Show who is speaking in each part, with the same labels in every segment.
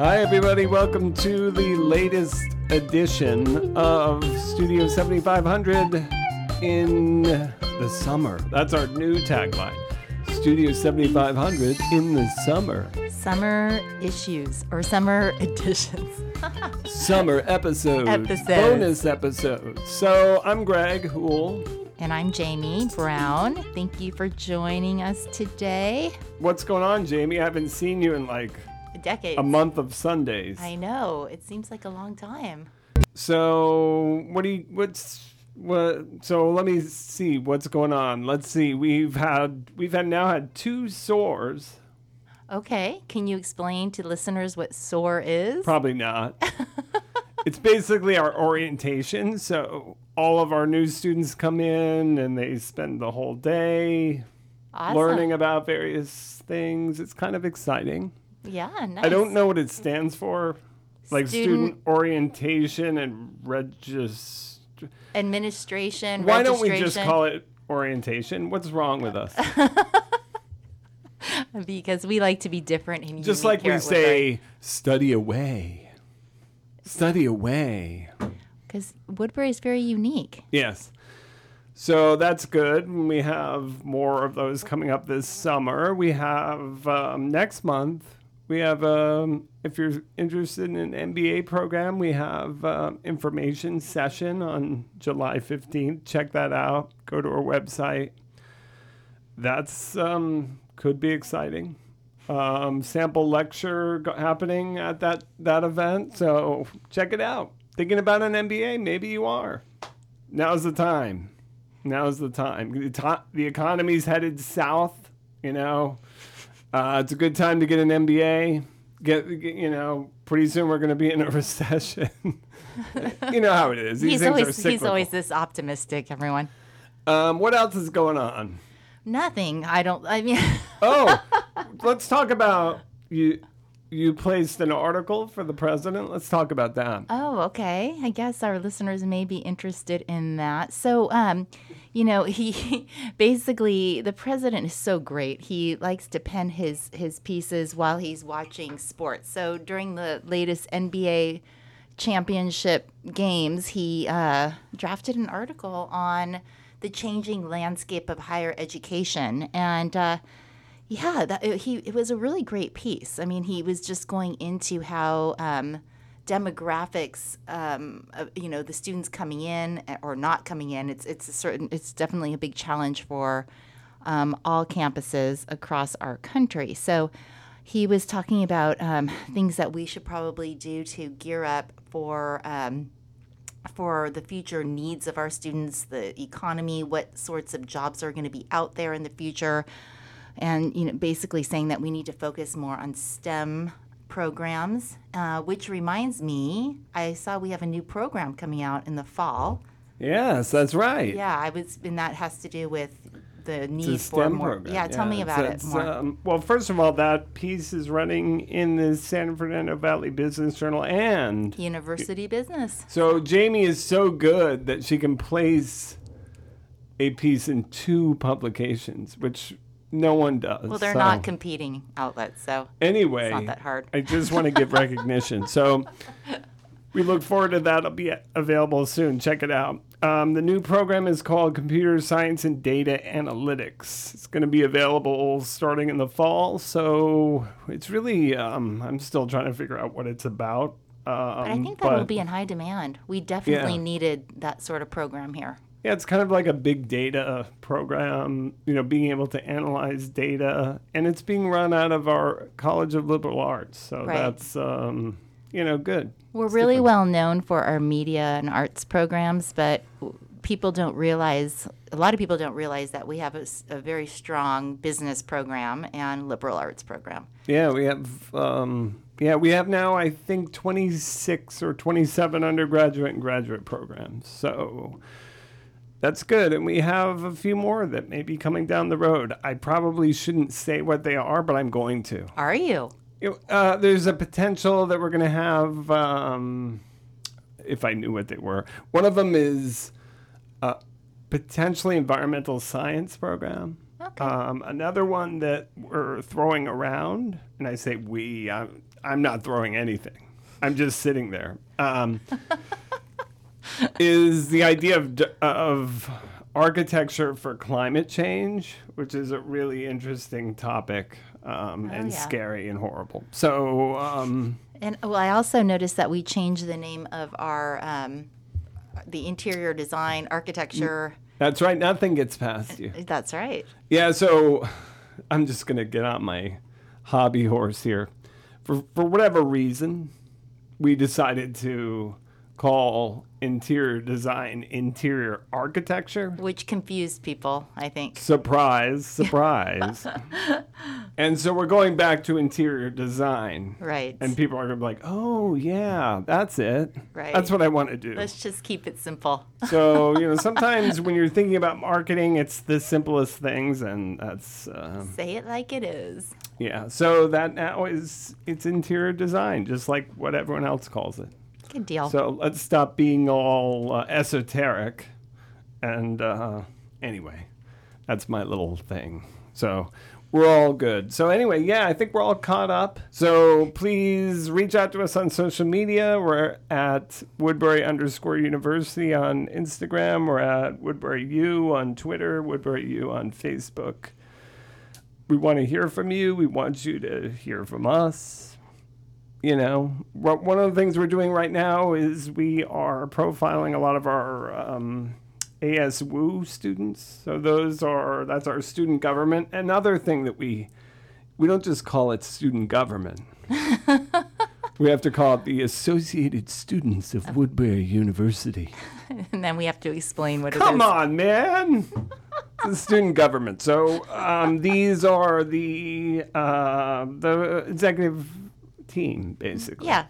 Speaker 1: Hi, everybody. Welcome to the latest edition of Studio 7500 in the summer. That's our new tagline Studio 7500 in the summer.
Speaker 2: Summer issues or summer editions.
Speaker 1: Summer episode.
Speaker 2: Episodes.
Speaker 1: Bonus episode. So I'm Greg Hool.
Speaker 2: And I'm Jamie Brown. Thank you for joining us today.
Speaker 1: What's going on, Jamie? I haven't seen you in like
Speaker 2: Decades.
Speaker 1: a month of Sundays.
Speaker 2: I know. It seems like a long time.
Speaker 1: So what do you what's what so let me see what's going on. Let's see. We've had we've had now had two soars.
Speaker 2: Okay. Can you explain to listeners what SOAR is?
Speaker 1: Probably not. it's basically our orientation. So all of our new students come in and they spend the whole day
Speaker 2: awesome.
Speaker 1: learning about various things. It's kind of exciting.
Speaker 2: Yeah, nice.
Speaker 1: I don't know what it stands for. Like student,
Speaker 2: Student-
Speaker 1: orientation and regis
Speaker 2: Administration.
Speaker 1: Why don't we just call it orientation? What's wrong with us?
Speaker 2: Because we like to be different and unique.
Speaker 1: Just
Speaker 2: like
Speaker 1: we
Speaker 2: at Woodbury.
Speaker 1: say, study away. Study away.
Speaker 2: Because Woodbury is very unique.
Speaker 1: Yes. So that's good. We have more of those coming up this summer. We have um, next month. We have, um, if you're interested in an MBA program, we have um, information session on July 15th. Check that out. Go to our website. That's um, could be exciting. Um, sample lecture go- happening at that that event. So check it out. Thinking about an MBA? Maybe you are. Now's the time. Now's the time. The, to- the economy's headed south. You know, uh, it's a good time to get an MBA. Get, get you know, pretty soon we're going to be in a recession. you know how it is. These
Speaker 2: He's
Speaker 1: things are
Speaker 2: always he's always this optimistic, everyone.
Speaker 1: Um, what else is going on?
Speaker 2: Nothing. I don't I mean
Speaker 1: Oh, let's talk about you. You placed an article for the president. Let's talk about that.
Speaker 2: Oh, okay. I guess our listeners may be interested in that. So, um, you know, he basically the president is so great. He likes to pen his his pieces while he's watching sports. So during the latest NBA championship games, he uh, drafted an article on the changing landscape of higher education and. Uh, yeah, that, he it was a really great piece. I mean, he was just going into how um, demographics, um, you know, the students coming in or not coming in. It's it's a certain. It's definitely a big challenge for um, all campuses across our country. So. He was talking about um, things that we should probably do to gear up for um, for the future needs of our students, the economy, what sorts of jobs are going to be out there in the future, and you know, basically saying that we need to focus more on STEM programs. Uh, which reminds me, I saw we have a new program coming out in the fall.
Speaker 1: Yes, that's right.
Speaker 2: Yeah, I was, and that has to do with the need for more.
Speaker 1: program.
Speaker 2: Yeah, tell me about it more.
Speaker 1: um, well, first of all, that piece is running in the San Fernando Valley Business Journal, and
Speaker 2: University business.
Speaker 1: so Jamie is so good that she can place a piece in two publications, which no one does.
Speaker 2: Well, they're
Speaker 1: So-
Speaker 2: not competing outlets, so
Speaker 1: Anyway,
Speaker 2: it's not that hard.
Speaker 1: I just want to give recognition. So we look forward to that. It'll be available soon. Check it out. Um, the new program is called Computer Science and Data Analytics. It's going to be available starting in the fall. So it's really, um, I'm still trying to figure out what it's about. Um,
Speaker 2: But I think that will be in high demand. We definitely
Speaker 1: Yeah.
Speaker 2: needed that sort of program here.
Speaker 1: Yeah, it's kind of like a big data program, you know, being able to analyze data. And it's being run out of our College of Liberal Arts. So
Speaker 2: Right.
Speaker 1: that's, um, you know, good.
Speaker 2: We're
Speaker 1: It's
Speaker 2: really
Speaker 1: different.
Speaker 2: well known for our media and arts programs, but people don't realize, a lot of people don't realize that we have a very strong business program and liberal arts program.
Speaker 1: Yeah, we have. Um, yeah, we have now. I think twenty six or twenty seven undergraduate and graduate programs. So that's good, and we have a few more that may be coming down the road. I probably shouldn't say what they are, but I'm going to.
Speaker 2: Are you?
Speaker 1: Uh, there's a potential that we're going to have. Um, if I knew what they were, one of them is uh, potentially environmental science program.
Speaker 2: Okay.
Speaker 1: Um, another one that we're throwing around, and I say we, I'm, I'm not throwing anything. I'm just sitting there. Um, is the idea of of architecture for climate change, which is a really interesting topic um, and
Speaker 2: yeah.
Speaker 1: scary and horrible. So um,
Speaker 2: And well, I also noticed that we changed the name of our um, the interior design architecture.
Speaker 1: that's right. Nothing gets past you.
Speaker 2: That's right.
Speaker 1: Yeah, so I'm just gonna get on my hobby horse here. For for whatever reason, we decided to call interior design interior architecture.
Speaker 2: Which confused people, I think.
Speaker 1: Surprise, surprise. and so we're going back to interior design.
Speaker 2: Right.
Speaker 1: And people are gonna be like, "Oh yeah, that's it.
Speaker 2: Right.
Speaker 1: That's what I want to do."
Speaker 2: Let's just keep it simple.
Speaker 1: So you know, sometimes when you're thinking about marketing, it's the simplest things, and that's uh,
Speaker 2: Say it like it is.
Speaker 1: yeah. So that now is it's interior design, just like what everyone else calls it.
Speaker 2: Good deal.
Speaker 1: So let's stop being all uh, esoteric. And uh, anyway, that's my little thing. So we're all good. So anyway, yeah, I think we're all caught up. So please reach out to us on social media. We're at Woodbury underscore University on Instagram. We're at Woodbury U on Twitter. Woodbury U on Facebook. We want to hear from you. We want you to hear from us you know, one of the things we're doing right now is we are profiling a lot of our um, ASWU students. So those are that's our student government. Another thing that we we don't just call it student government. we have to call it the Associated Students of Woodbury University.
Speaker 2: and then we have to explain what
Speaker 1: Come
Speaker 2: it is.
Speaker 1: Come on, man. the student government. So um, these are the uh, the executive team, basically.
Speaker 2: Yeah.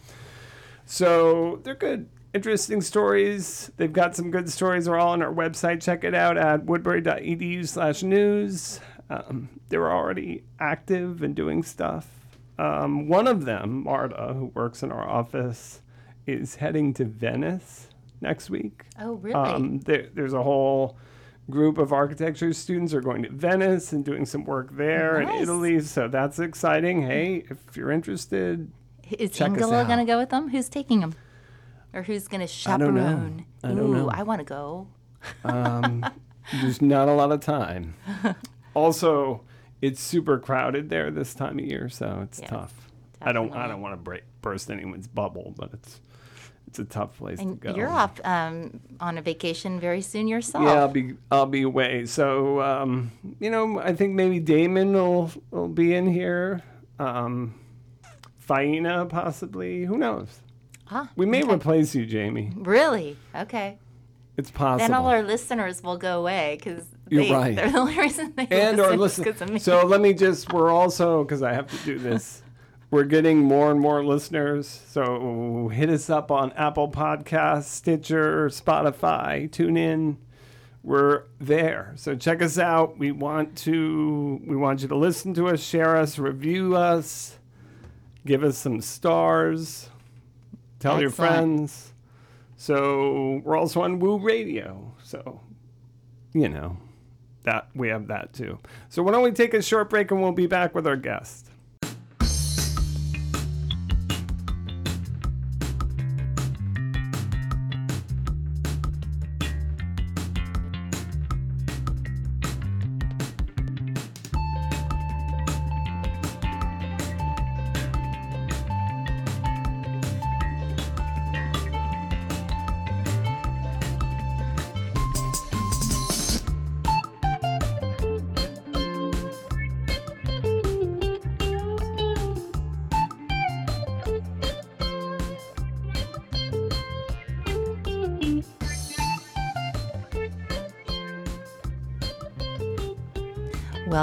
Speaker 1: So they're good, interesting stories. They've got some good stories. They're all on our website. Check it out at woodbury.edu slash news. Um, they're already active and doing stuff. Um, one of them, Marta, who works in our office, is heading to Venice next week.
Speaker 2: Oh, really?
Speaker 1: Um, there, there's a whole group of architecture students are going to Venice and doing some work there in Italy. So that's exciting. Hey, if you're interested,
Speaker 2: is
Speaker 1: check
Speaker 2: Ingela going to go with them? Who's taking them? Or who's going to
Speaker 1: I don't know.
Speaker 2: chaperone?
Speaker 1: I don't know.
Speaker 2: I want to go.
Speaker 1: um, there's not a lot of time. Also, it's super crowded there this time of year, so it's
Speaker 2: Yeah,
Speaker 1: tough. I don't. I don't want to break burst anyone's bubble, but it's it's a tough place
Speaker 2: And
Speaker 1: to go.
Speaker 2: you're off um, on a vacation very soon yourself.
Speaker 1: Yeah, I'll be I'll be away. So um, you know, I think maybe Damon will will be in here. Um, Faina possibly. Who knows?
Speaker 2: Ah,
Speaker 1: We may
Speaker 2: okay.
Speaker 1: replace you, Jamie.
Speaker 2: Really? Okay.
Speaker 1: It's possible.
Speaker 2: Then all our listeners will go away because
Speaker 1: You're
Speaker 2: they,
Speaker 1: right.
Speaker 2: they're the only reason they
Speaker 1: and or
Speaker 2: listen
Speaker 1: listen.
Speaker 2: is 'cause of.
Speaker 1: So let me just. We're also because I have to do this. We're getting more and more listeners. So hit us up on Apple Podcasts, Stitcher, Spotify, Tune in. We're there. So check us out. We want to. We want you to listen to us, share us, review us, give us some stars, tell your friends. So we're also on Woo Radio. So you know that we have that too. So why don't we take a short break and we'll be back with our guest.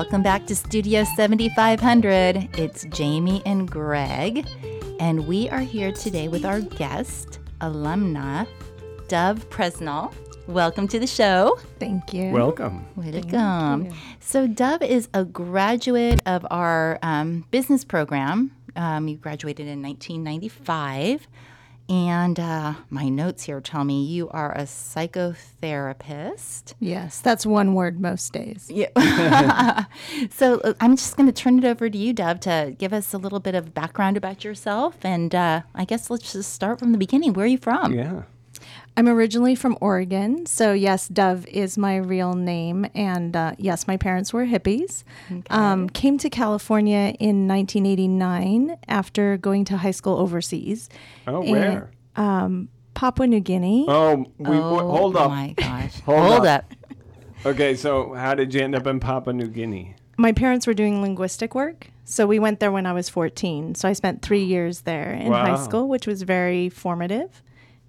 Speaker 2: Welcome back to Studio 7500. It's Jamie and Greg, and we are here today with our guest, alumna Dove Presnell. Welcome to the show.
Speaker 3: Thank you.
Speaker 1: Welcome.
Speaker 2: Welcome. So, Dove is a graduate of our um, business program. Um, you graduated in 1995, And uh, my notes here tell me you are a psychotherapist.
Speaker 3: Yes, that's one word most days.
Speaker 2: Yeah. so uh, I'm just going to turn it over to you, Dove, to give us a little bit of background about yourself. And uh, I guess let's just start from the beginning. Where are you from?
Speaker 1: Yeah.
Speaker 3: I'm originally from Oregon, so yes, Dove is my real name, and uh, yes, my parents were hippies. Um, came to California in 1989 after going to high school overseas.
Speaker 1: Oh,
Speaker 3: And,
Speaker 1: where?
Speaker 3: Um, Papua New Guinea.
Speaker 1: Oh, we,
Speaker 2: Oh,
Speaker 1: w- hold up.
Speaker 2: Oh my gosh.
Speaker 1: Hold
Speaker 2: hold,
Speaker 1: up.
Speaker 2: up.
Speaker 1: Okay, so how did you end up in Papua New Guinea?
Speaker 3: My parents were doing linguistic work, so we went there when I was 14. So I spent three years there in
Speaker 1: Wow.
Speaker 3: high school, which was very formative.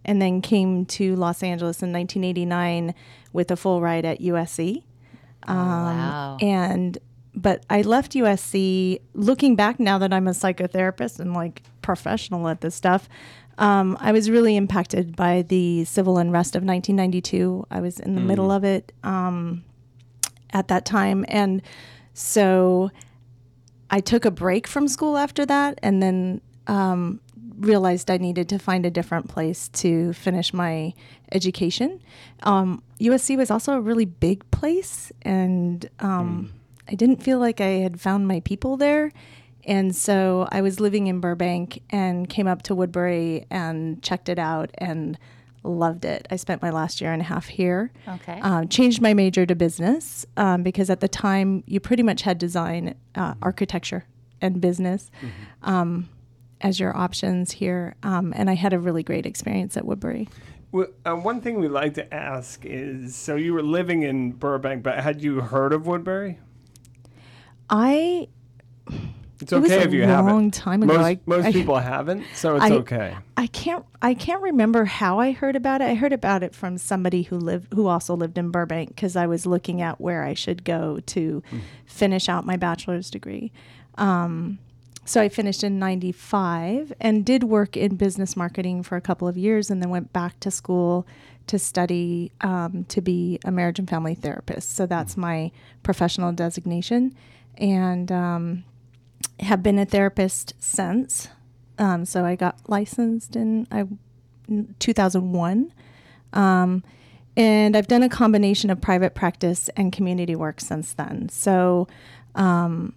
Speaker 3: And then came to Los Angeles in 1989 with a full ride at USC.
Speaker 2: Oh, wow.
Speaker 3: and but I left USC. Looking back now that I'm a psychotherapist and like professional at this stuff, um, I was really impacted by the civil unrest of 1992. I was in the middle of it um, at that time, and so I took a break from school after that, and then um, realized I needed to find a different place to finish my education. Um, USC was also a really big place, and um, I didn't feel like I had found my people there. And so I was living in Burbank and came up to Woodbury and checked it out and loved it. I spent my last year and a half here.
Speaker 2: Okay.
Speaker 3: Um, changed my major to business um, because at the time you pretty much had design, uh, architecture, and business um, as your options here. Um, and I had a really great experience at Woodbury.
Speaker 1: Well, uh, one thing we like to ask is so you were living in Burbank, but had you heard of Woodbury?
Speaker 3: I
Speaker 1: It's
Speaker 3: It was
Speaker 1: okay if you haven't.
Speaker 3: A long time ago.
Speaker 1: Most,
Speaker 3: I-
Speaker 1: most
Speaker 3: I-
Speaker 1: people haven't, so it's
Speaker 3: I-
Speaker 1: okay.
Speaker 3: I can't I can't remember how I heard about it. I heard about it from somebody who lived who also lived in Burbank because I was looking at where I should go to finish out my bachelor's degree. Um, so I finished in 95 and did work in business marketing for a couple of years and then went back to school to study um, to be a marriage and family therapist. So that's my professional designation. And um, have been a therapist since. Um, so I got licensed in I, in 2001. Um, and I've done a combination of private practice and community work since then. So um,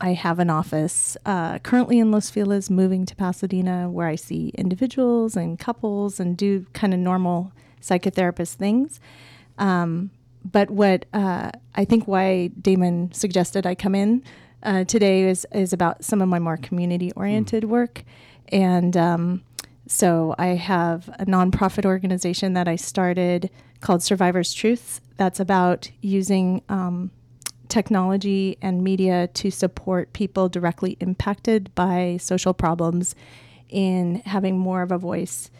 Speaker 3: I have an office uh, currently in Los Feliz, moving to Pasadena, where I see individuals and couples and do kind of normal psychotherapist things. Um, but what uh, I think why Damon suggested I come in uh, today is is about some of my more community oriented work, and um, so I have a nonprofit organization that I started called Survivors Truths. That's about using um, technology and media to support people directly impacted by social problems in having more of a voice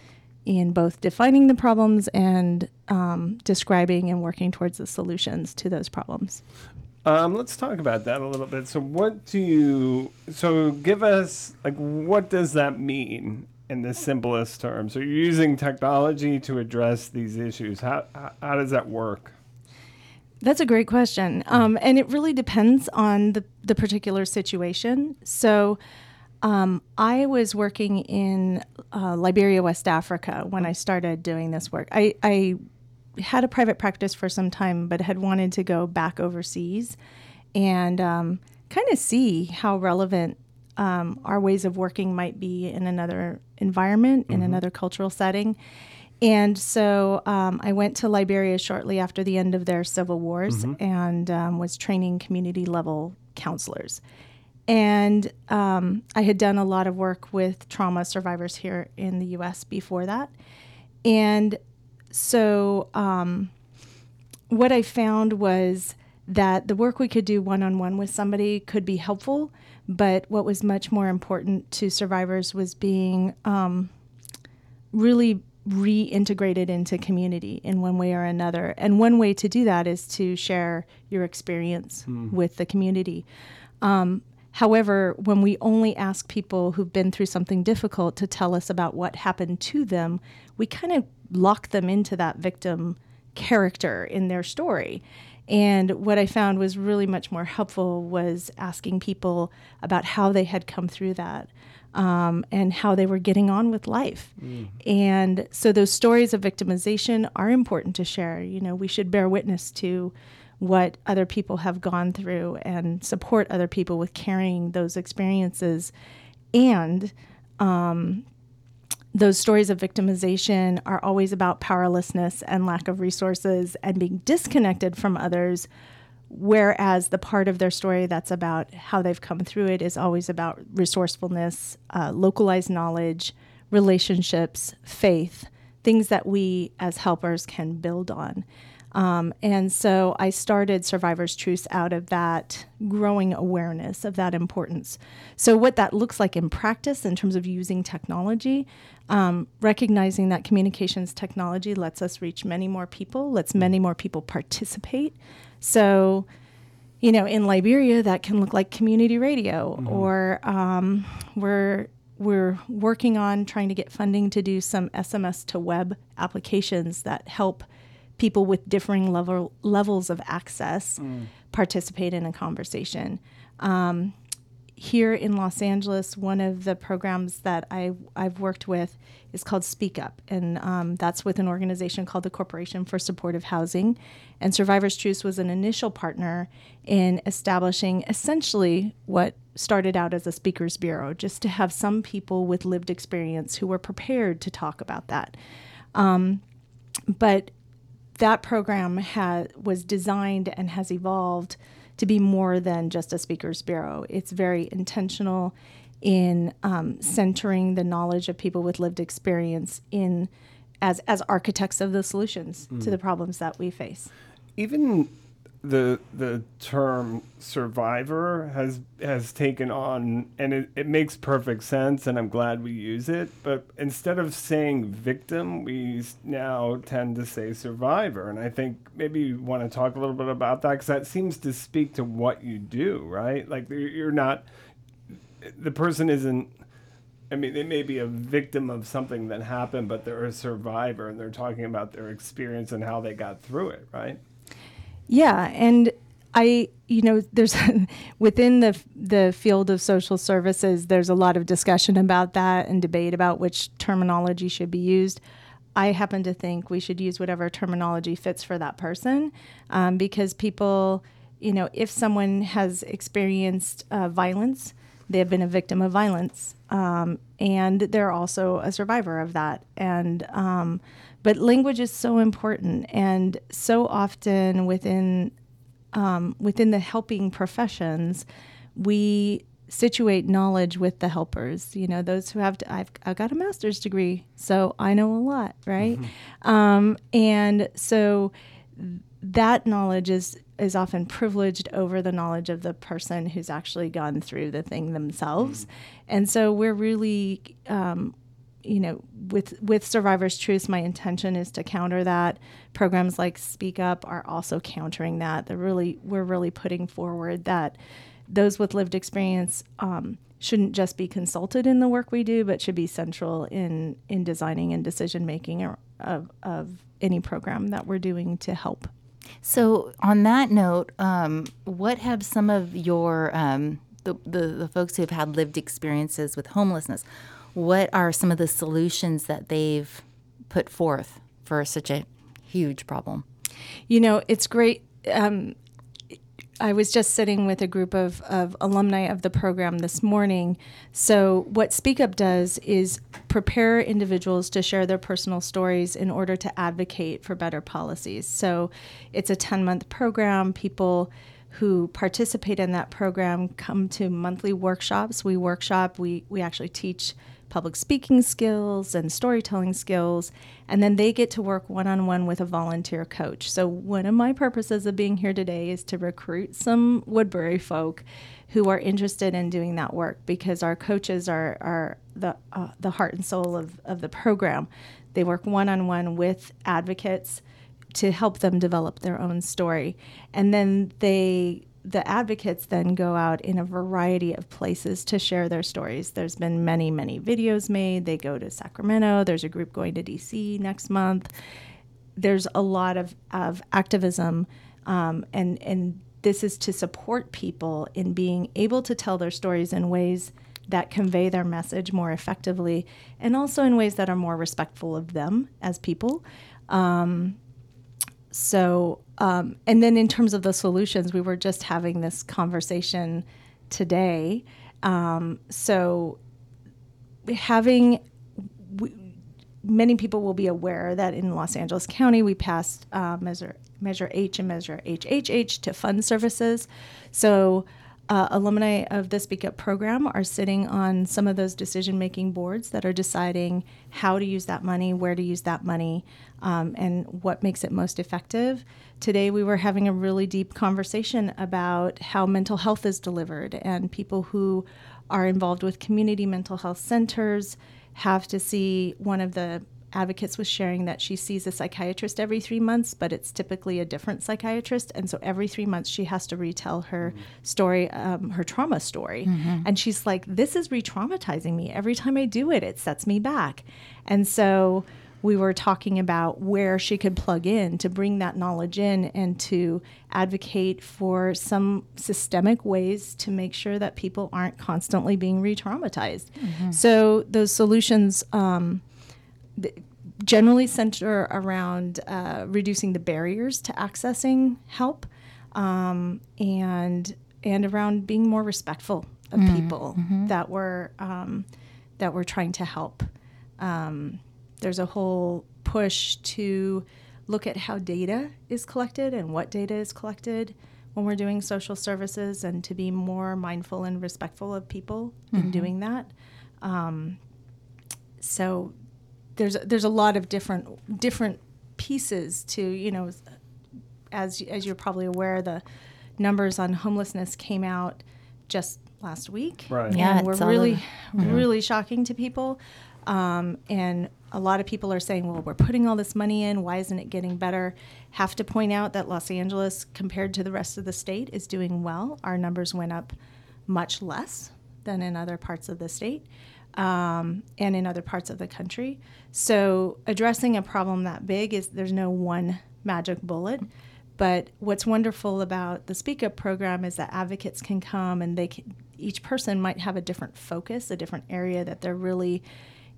Speaker 3: in both defining the problems and um, describing and working towards the solutions to those problems.
Speaker 1: Um, let's talk about that a little bit. So, what do you? So, give us like what does that mean in the simplest terms? Are you using technology to address these issues? How how, how does that work?
Speaker 3: That's a great question. Um, and it really depends on the, the particular situation. So, um, I was working in uh, Liberia, West Africa when I started doing this work. I, I had a private practice for some time, but had wanted to go back overseas and um, kind of see how relevant um, our ways of working might be in another environment, in another cultural setting. And so um, I went to Liberia shortly after the end of their civil wars and um, was training community level counselors. And um, I had done a lot of work with trauma survivors here in the US before that. And so um, what I found was that the work we could do one on one with somebody could be helpful, but what was much more important to survivors was being um, really reintegrated into community in one way or another. And one way to do that is to share your experience with the community. Um, however, when we only ask people who've been through something difficult to tell us about what happened to them, we kind of lock them into that victim character in their story. And what I found was really much more helpful was asking people about how they had come through that. Um, and how they were getting on with life. And so those stories of victimization are important to share. You know, we should bear witness to what other people have gone through and support other people with carrying those experiences. And um, those stories of victimization are always about powerlessness and lack of resources and being disconnected from others. Whereas the part of their story that's about how they've come through it is always about resourcefulness, uh, localized knowledge, relationships, faith, things that we as helpers can build on. Um, and so I started Survivor's Truths out of that growing awareness of that importance. So, what that looks like in practice in terms of using technology, um, recognizing that communications technology lets us reach many more people, lets many more people participate. So, you know, in Liberia, that can look like community radio, or um, we're we're working on trying to get funding to do some SMS to web applications that help people with differing level levels of access participate in a conversation. Um, here in Los Angeles, one of the programs that I, I've worked with is called Speak Up, and um, that's with an organization called the Corporation for Supportive Housing. And Survivors Truths was an initial partner in establishing essentially what started out as a speakers bureau, just to have some people with lived experience who were prepared to talk about that. Um, but that program ha- was designed and has evolved to be more than just a speakers bureau. It's very intentional in um, centering the knowledge of people with lived experience in as as architects of the solutions to the problems that we face.
Speaker 1: even the the term survivor has has taken on and it, it makes perfect sense and i'm glad we use it but instead of saying victim we now tend to say survivor and i think maybe you want to talk a little bit about that because that seems to speak to what you do right like you're you're not the person isn't I mean, they may be a victim of something that happened, but they're a survivor and they're talking about their experience and how they got through it, right?
Speaker 3: Yeah, and I, you know, there's within the the field of social services, there's a lot of discussion about that and debate about which terminology should be used. I happen to think we should use whatever terminology fits for that person, um, because people, you know, if someone has experienced uh, violence, they have been a victim of violence, um, and they're also a survivor of that. And um, but language is so important, and so often within um, within the helping professions, we situate knowledge with the helpers. You know, those who have. To, I've I've got a master's degree, so I know a lot, right? Um, and so that knowledge is is often privileged over the knowledge of the person who's actually gone through the thing themselves, and so we're really. Um, you know, with with Survivors truths. my intention is to counter that. Programs like Speak Up are also countering that. They're really we're really putting forward that those with lived experience um, shouldn't just be consulted in the work we do, but should be central in in designing and decision making of of any program that we're doing to help.
Speaker 2: So, on that note, um, what have some of your um, the, the the folks who have had lived experiences with homelessness? What are some of the solutions that they've put forth for such a huge problem?
Speaker 3: You know, it's great. Um, I was just sitting with a group of, of alumni of the program this morning. So, what Speak Up does is prepare individuals to share their personal stories in order to advocate for better policies. So, it's a 10 month program. People who participate in that program come to monthly workshops. We workshop, we, we actually teach public speaking skills and storytelling skills, and then they get to work one on one with a volunteer coach. So, one of my purposes of being here today is to recruit some Woodbury folk who are interested in doing that work because our coaches are, are the, uh, the heart and soul of, of the program. They work one on one with advocates to help them develop their own story. And then they the advocates then go out in a variety of places to share their stories. There's been many, many videos made. They go to Sacramento. There's a group going to DC next month. There's a lot of, of activism, um, and and this is to support people in being able to tell their stories in ways that convey their message more effectively and also in ways that are more respectful of them as people. Um, so, um, and then in terms of the solutions, we were just having this conversation today. Um, so, having we, many people will be aware that in Los Angeles County we passed uh, Measure Measure H and Measure HHH to fund services. So uh, alumni of the Speak Up program are sitting on some of those decision making boards that are deciding how to use that money, where to use that money, um, and what makes it most effective. Today, we were having a really deep conversation about how mental health is delivered, and people who are involved with community mental health centers have to see one of the advocates was sharing that she sees a psychiatrist every three months, but it's typically a different psychiatrist. And so every three months, she has to retell her mm-hmm. story, um, her trauma story. Mm-hmm. And she's like, This is re traumatizing me. Every time I do it, it sets me back. And so we were talking about where she could plug in to bring that knowledge in and to advocate for some systemic ways to make sure that people aren't constantly being re traumatized. Mm-hmm. So those solutions, um, generally center around uh, reducing the barriers to accessing help um, and and around being more respectful of mm-hmm. people mm-hmm. that we're um, that we're trying to help. Um, there's a whole push to look at how data is collected and what data is collected when we're doing social services, and to be more mindful and respectful of people mm-hmm. in doing that. Um, so there's there's a lot of different different pieces to you know as as you're probably aware the numbers on homelessness came out just last week.
Speaker 1: Right.
Speaker 2: Yeah
Speaker 3: and we're really really shocking to people. Um, and a lot of people are saying well we're putting all this money in. Why isn't it getting better? Have to point out that los angeles compared to the rest of the state is doing well. Our numbers went up much less than in other parts of the state um, and in other parts of the country. So addressing a problem that big is there's no one magic bullet. But what's wonderful about the Speak Up program is that advocates can come and they can, each person might have a different focus, a different area that they're really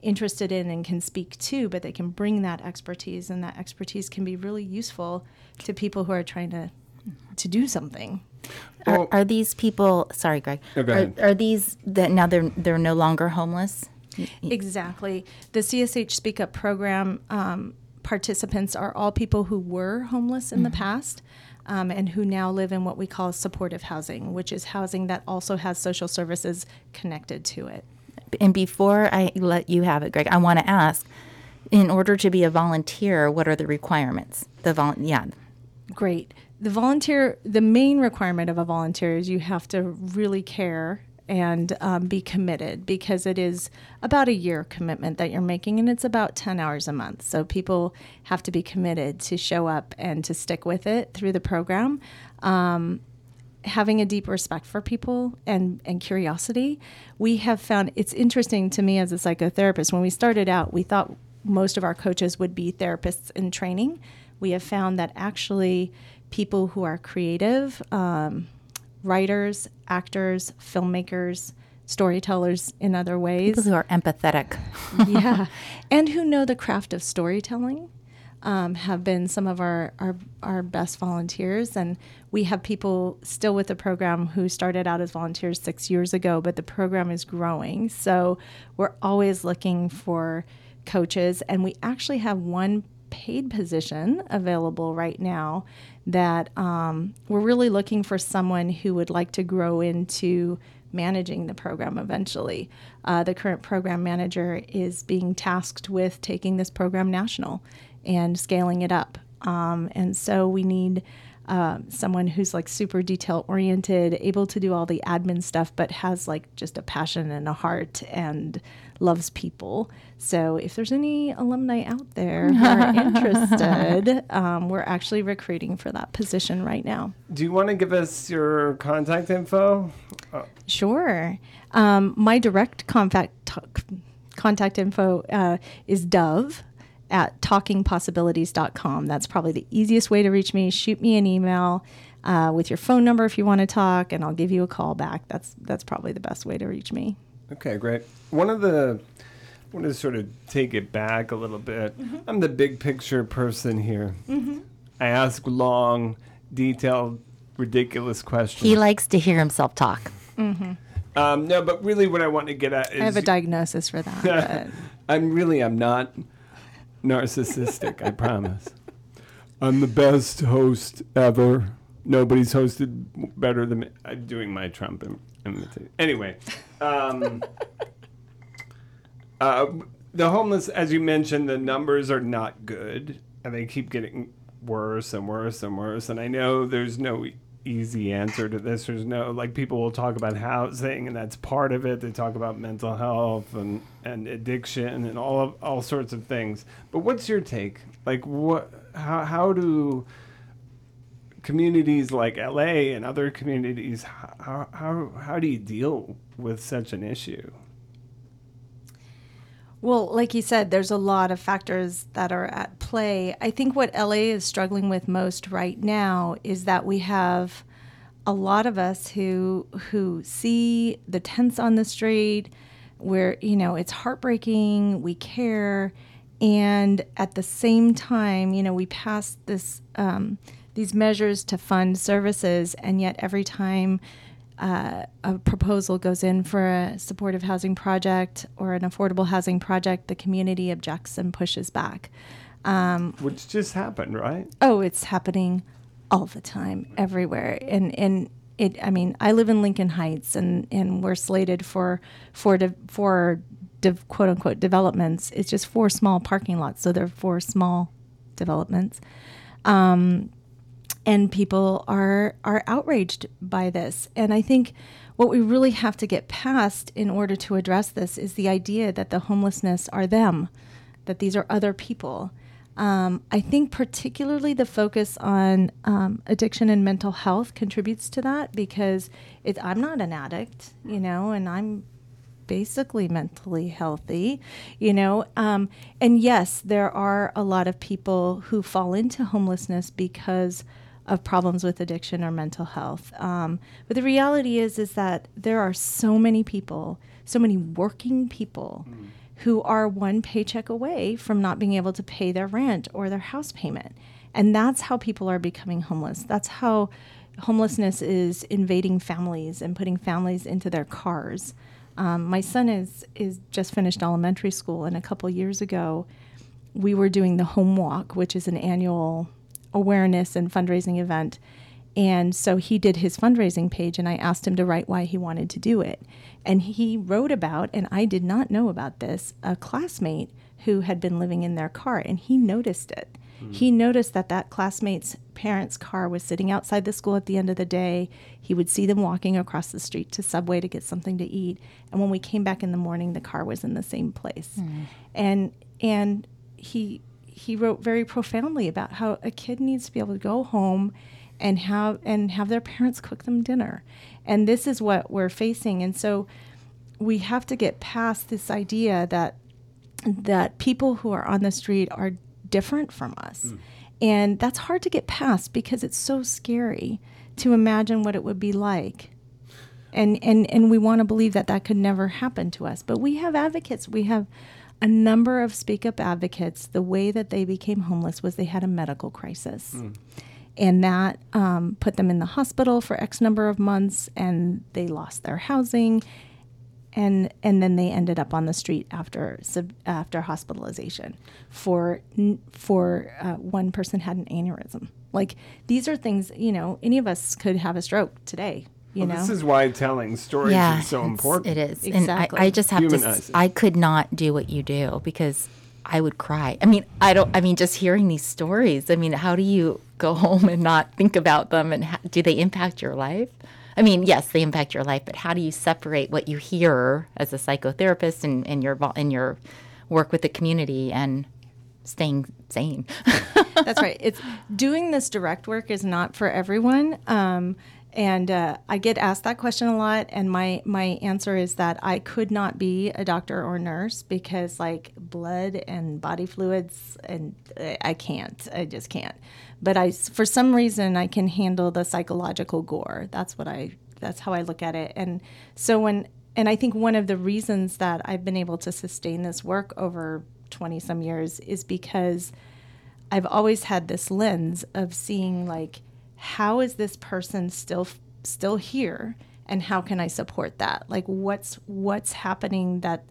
Speaker 3: interested in and can speak to, but they can bring that expertise, and that expertise can be really useful to people who are trying to to do something.
Speaker 2: Well, are, are, these people? Sorry, Greg. are, are, these that now they're they're no longer homeless?
Speaker 3: Exactly. The CSH Speak Up program um, participants are all people who were homeless in mm-hmm. the past. Um, and who now live in what we call supportive housing, which is housing that also has social services connected to it.
Speaker 2: And before I let you have it, Greg, I want to ask in order to be a volunteer, what are the requirements? The vol- yeah.
Speaker 3: Great the volunteer, the main requirement of a volunteer is you have to really care and um, be committed because it is about a year commitment that you're making and it's about 10 hours a month. So people have to be committed to show up and to stick with it through the program. Um, having a deep respect for people and, and curiosity, we have found it's interesting to me as a psychotherapist. When we started out, we thought most of our coaches would be therapists in training. We have found that actually people who are creative, um, writers, actors, filmmakers, storytellers in other ways.
Speaker 2: People who are empathetic.
Speaker 3: yeah. And who know the craft of storytelling. Um, have been some of our, our, our best volunteers. And we have people still with the program who started out as volunteers six years ago, but the program is growing. So we're always looking for coaches. And we actually have one paid position available right now that um, we're really looking for someone who would like to grow into managing the program eventually. Uh, the current program manager is being tasked with taking this program national and scaling it up. Um, and so we need uh, someone who's like super detail oriented, able to do all the admin stuff, but has like just a passion and a heart and loves people. So if there's any alumni out there who are interested, um, we're actually recruiting for that position right now.
Speaker 1: Do you want to give us your contact info?
Speaker 3: Oh. Sure. Um, my direct contact contact info uh, is Dove at talkingpossibilities.com. That's probably the easiest way to reach me. Shoot me an email. Uh, with your phone number if you want to talk, and I'll give you a call back. That's that's probably the best way to reach me.
Speaker 1: Okay, great. One of the I want to sort of take it back a little bit.
Speaker 3: Mm-hmm.
Speaker 1: I'm the big picture person here. I ask long, detailed, ridiculous questions.
Speaker 2: He likes to hear himself talk.
Speaker 1: um, no, but really, what I want to get at is
Speaker 3: I have a diagnosis for that.
Speaker 1: I'm really I'm not narcissistic. I promise. I'm the best host ever. Nobody's hosted better than me. I'm doing my Trump im- imitation. Anyway, um, uh, the homeless, as you mentioned, the numbers are not good, and they keep getting worse and worse and worse. And I know there's no easy answer to this. There's no like people will talk about housing, and that's part of it. They talk about mental health and and addiction and all of all sorts of things. But what's your take? Like what? How how do communities like LA and other communities how how how do you deal with such an issue?
Speaker 3: Well, like you said, there's a lot of factors that are at play. I think what LA is struggling with most right now is that we have a lot of us who who see the tents on the street where you know it's heartbreaking we care and at the same time you know we pass this um, these measures to fund services and yet every time uh, a proposal goes in for a supportive housing project or an affordable housing project, the community objects and pushes back.
Speaker 1: Which just happened, right?
Speaker 3: Oh, it's happening all the time, everywhere, and and it. I mean, I live in Lincoln Heights, and and we're slated for for de, for de, quote unquote developments. It's just four small parking lots, so they're four small developments. Um, and people are are outraged by this and i think what we really have to get past in order to address this is the idea that the homelessness are them that these are other people um, i think particularly the focus on um, addiction and mental health contributes to that because i'm not an addict you know and i'm basically mentally healthy, you know. Um, and yes, there are a lot of people who fall into homelessness because of problems with addiction or mental health. Um, but the reality is, is that there are so many people, so many working people. Who are one paycheck away from not being able to pay their rent or their house payment. And that's how people are becoming homeless. That's how homelessness is invading families and putting families into their cars. Um, my son is is just finished elementary school, and a couple years ago, we were doing the Home Walk, which is an annual awareness and fundraising event. And so he did his fundraising page, and I asked him to write why he wanted to do it. And he wrote about, and I did not know about this, a classmate who had been living in their car, and he noticed it. Hmm. He noticed that that classmate's parents' car was sitting outside the school at the end of the day. He would see them walking across the street to Subway to get something to eat, and when we came back in the morning, the car was in the same place. Hmm. And and he he wrote very profoundly about how a kid needs to be able to go home and have and have their parents cook them dinner. And this is what we're facing. And so we have to get past this idea that that people who are on the street are different from us. Hmm. And that's hard to get past because it's so scary to imagine what it would be like. And and and we want to believe that that could never happen to us. But we have advocates. We have a number of speak up advocates. The way that they became homeless was they had a medical crisis. And that um, put them in the hospital for X number of months, and they lost their housing, and and then they ended up on the street after sub- after hospitalization. For for uh, one person had an aneurysm. Like these are things you know any of us could have a stroke today. You
Speaker 1: Well,
Speaker 3: know,
Speaker 1: this is why telling stories
Speaker 2: yeah,
Speaker 1: is so important.
Speaker 2: It is.
Speaker 3: Exactly.
Speaker 2: And I, I just have to.
Speaker 1: Humanize
Speaker 2: s-
Speaker 1: it.
Speaker 2: I could not do what you do because I would cry. I mean, I don't. I mean, just hearing these stories. I mean, how do you go home and not think about them? And how, do they impact your life? I mean, yes, they impact your life, but how do you separate what you hear as a psychotherapist and, and your vol- and your work with the community and staying sane?
Speaker 3: That's right. It's doing this direct work is not for everyone. Um, and uh, I get asked that question a lot, and my my answer is that I could not be a doctor or nurse because like blood and body fluids, and uh, I can't. I just can't. But I, for some reason, I can handle the psychological gore. That's what I. That's how I look at it. And so when and I think one of the reasons that I've been able to sustain this work over 20 some years is because I've always had this lens of seeing like how is this person still still here and how can I support that? Like what's what's happening that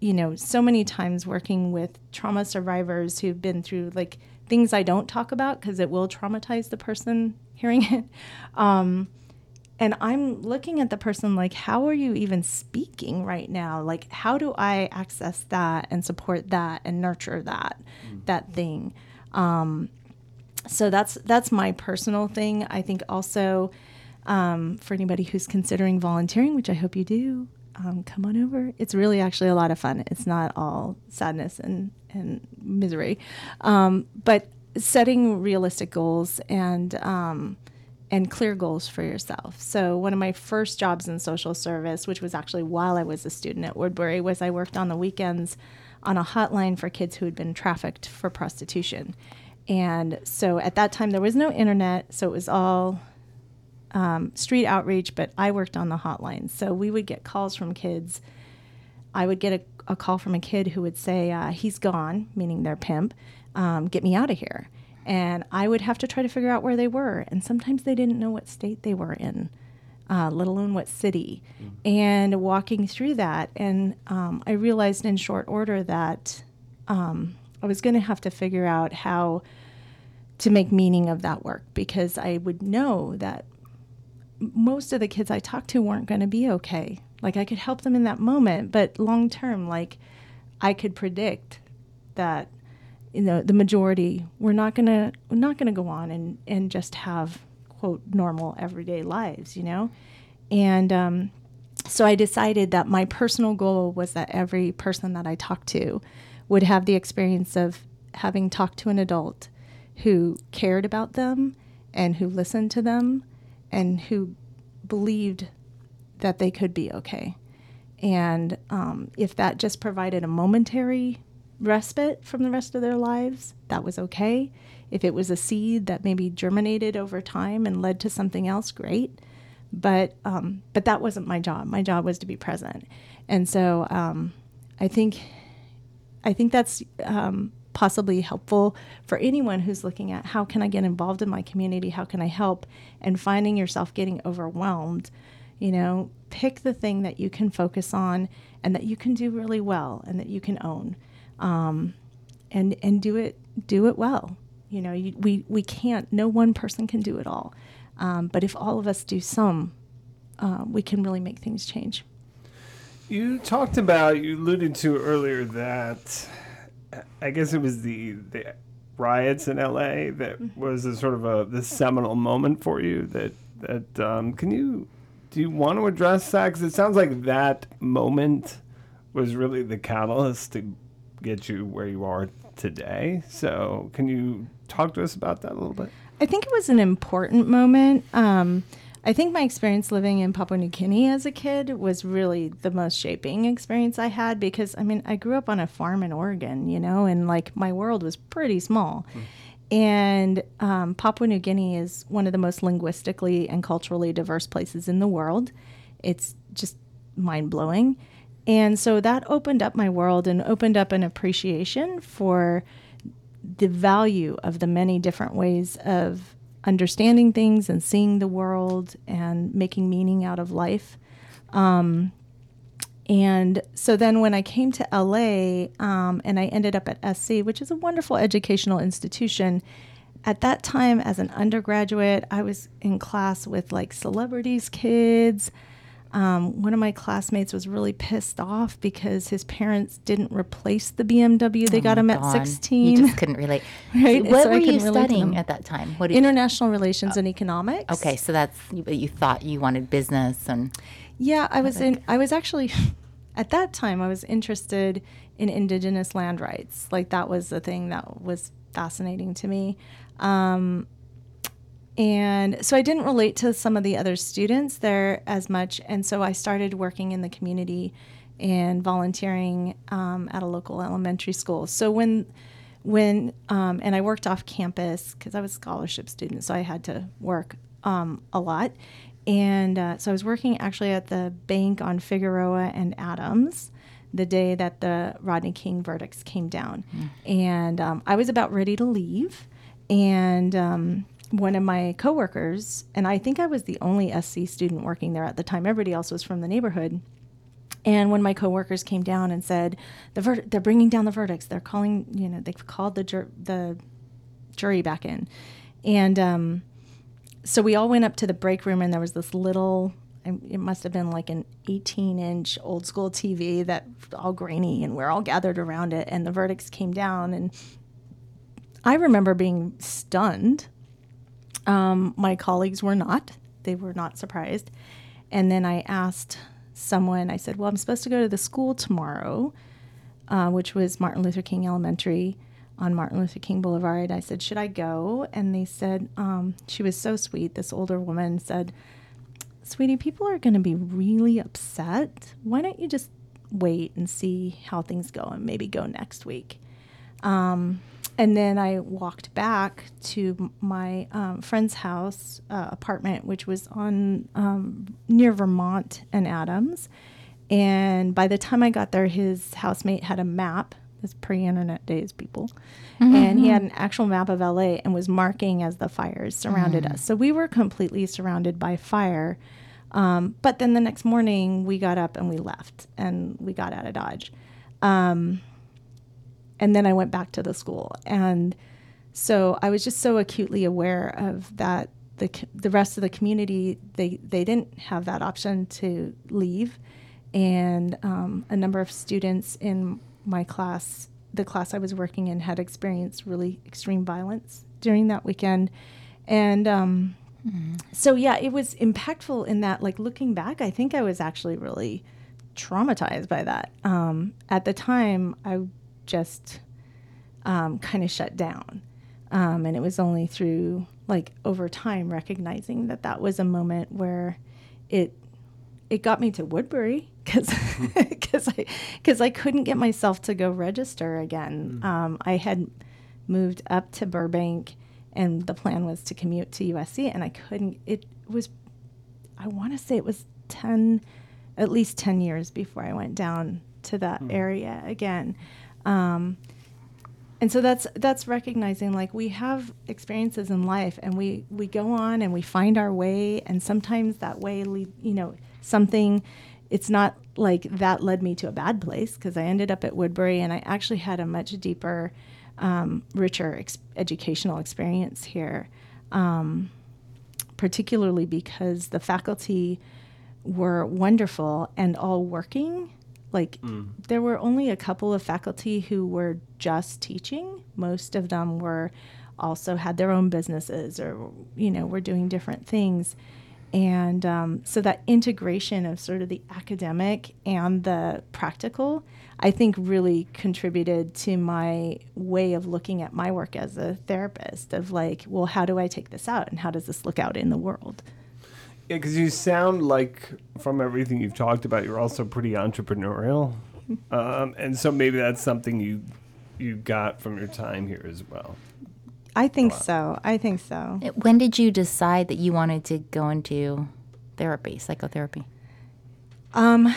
Speaker 3: you know, so many times working with trauma survivors who've been through like things I don't talk about because it will traumatize the person hearing it. Um, and I'm looking at the person like, how are you even speaking right now? Like, how do I access that and support that and nurture that mm. that thing? Um, so that's that's my personal thing. I think also um, for anybody who's considering volunteering, which I hope you do, um, come on over. It's really actually a lot of fun. It's not all sadness and and misery, um, but setting realistic goals and um, and clear goals for yourself. So one of my first jobs in social service, which was actually while I was a student at Woodbury, was I worked on the weekends on a hotline for kids who had been trafficked for prostitution. And so at that time there was no internet, so it was all um, street outreach, but I worked on the hotline. So we would get calls from kids. I would get a, a call from a kid who would say, uh, He's gone, meaning their pimp, um, get me out of here and I would have to try to figure out where they were. And sometimes they didn't know what state they were in, uh, let alone what city. Mm. And walking through that, and um, I realized in short order that um, I was going to have to figure out how to make meaning of that work because I would know that most of the kids I talked to weren't going to be okay. Like I could help them in that moment, but long term, like I could predict that you know the majority we're not gonna we're not gonna go on and and just have quote normal everyday lives you know and um, so i decided that my personal goal was that every person that i talked to would have the experience of having talked to an adult who cared about them and who listened to them and who believed that they could be okay and um, if that just provided a momentary respite from the rest of their lives, that was okay. If it was a seed that maybe germinated over time and led to something else, great. But um, but that wasn't my job. My job was to be present, and so um, I think I think that's um, possibly helpful for anyone who's looking at how can I get involved in my community, how can I help, and finding yourself getting overwhelmed. You know, pick the thing that you can focus on and that you can do really well and that you can own um, and and do it do it well. You know, you, we we can't. No one person can do it all, um, but if all of us do some, uh, we can really make things change.
Speaker 1: You talked about you alluded to earlier that I guess it was the the riots in L.A. that mm-hmm. was a sort of a the seminal moment for you. That that um, can you do you want to address that? Because it sounds like that moment was really the catalyst to get you where you are today. So, can you talk to us about that a little bit?
Speaker 3: I think it was an important moment. Um, I think my experience living in Papua New Guinea as a kid was really the most shaping experience I had because, I mean, I grew up on a farm in Oregon, you know, and like my world was pretty small. Mm. And um, Papua New Guinea is one of the most linguistically and culturally diverse places in the world. It's just mind blowing. And so that opened up my world and opened up an appreciation for the value of the many different ways of understanding things and seeing the world and making meaning out of life. Um, and so then when I came to LA um, and I ended up at SC, which is a wonderful educational institution, at that time as an undergraduate, I was in class with like celebrities' kids. Um, one of my classmates was really pissed off because his parents didn't replace the BMW. They oh got him at 16.
Speaker 2: You just couldn't relate. right? What so were you studying at that time? What
Speaker 3: International relations oh. and economics.
Speaker 2: Okay, so that's you, you thought you wanted business and.
Speaker 3: Yeah, I was in. I was actually, at that time, I was interested in indigenous land rights. Like that was the thing that was fascinating to me. Um, and so I didn't relate to some of the other students there as much. And so I started working in the community and volunteering um, at a local elementary school. So when, when, um, and I worked off campus because I was a scholarship student, so I had to work um, a lot. And uh, so I was working actually at the bank on Figueroa and Adams the day that the Rodney King verdicts came down. And um, I was about ready to leave. And um, one of my coworkers, and I think I was the only SC student working there at the time, everybody else was from the neighborhood. And when my coworkers came down and said, the ver- they're bringing down the verdicts, they're calling, you know, they've called the, jur- the jury back in. And um, so we all went up to the break room, and there was this little, it must have been like an 18 inch old school TV that all grainy, and we're all gathered around it. And the verdicts came down. And I remember being stunned. Um, my colleagues were not, they were not surprised. And then I asked someone, I said, Well, I'm supposed to go to the school tomorrow, uh, which was Martin Luther King Elementary on Martin Luther King Boulevard. I said, Should I go? And they said, um, She was so sweet. This older woman said, Sweetie, people are going to be really upset. Why don't you just wait and see how things go and maybe go next week? Um, and then I walked back to my um, friend's house uh, apartment, which was on um, near Vermont and Adams. And by the time I got there, his housemate had a map. This pre-internet days, people, and he had an actual map of LA and was marking as the fires surrounded us. So we were completely surrounded by fire. Um, but then the next morning, we got up and we left, and we got out of Dodge. Um, and then I went back to the school. And so I was just so acutely aware of that. The, the rest of the community, they, they didn't have that option to leave. And um, a number of students in my class, the class I was working in, had experienced really extreme violence during that weekend. And um, so, yeah, it was impactful in that, like, looking back, I think I was actually really traumatized by that. Um, at the time, I just um, kind of shut down. Um, and it was only through, like, over time recognizing that that was a moment where it it got me to Woodbury because because I because I couldn't get myself to go register again. Um, I had moved up to Burbank, and the plan was to commute to USC, and I couldn't. It was, I want to say it was ten, at least ten years before I went down to that area again. Um, and so that's that's recognizing like we have experiences in life and we we go on and we find our way. And sometimes that way lead you know something it's not like that led me to a bad place because i ended up at woodbury and i actually had a much deeper um, richer ex- educational experience here. Um, particularly because the faculty were wonderful and all working like there were only a couple of faculty who were just teaching. Most of them were also had their own businesses or you know were doing different things. And um, so that integration of sort of the academic and the practical i think really contributed to my way of looking at my work as a therapist of like well how do i take this out and how does this look out in the world
Speaker 1: Yeah, because you sound like, from everything you've talked about, you're also pretty entrepreneurial, um, and so maybe that's something you you got from your time here as well.
Speaker 3: i think so i think so
Speaker 2: When did you decide that you wanted to go into therapy, psychotherapy?
Speaker 3: Um,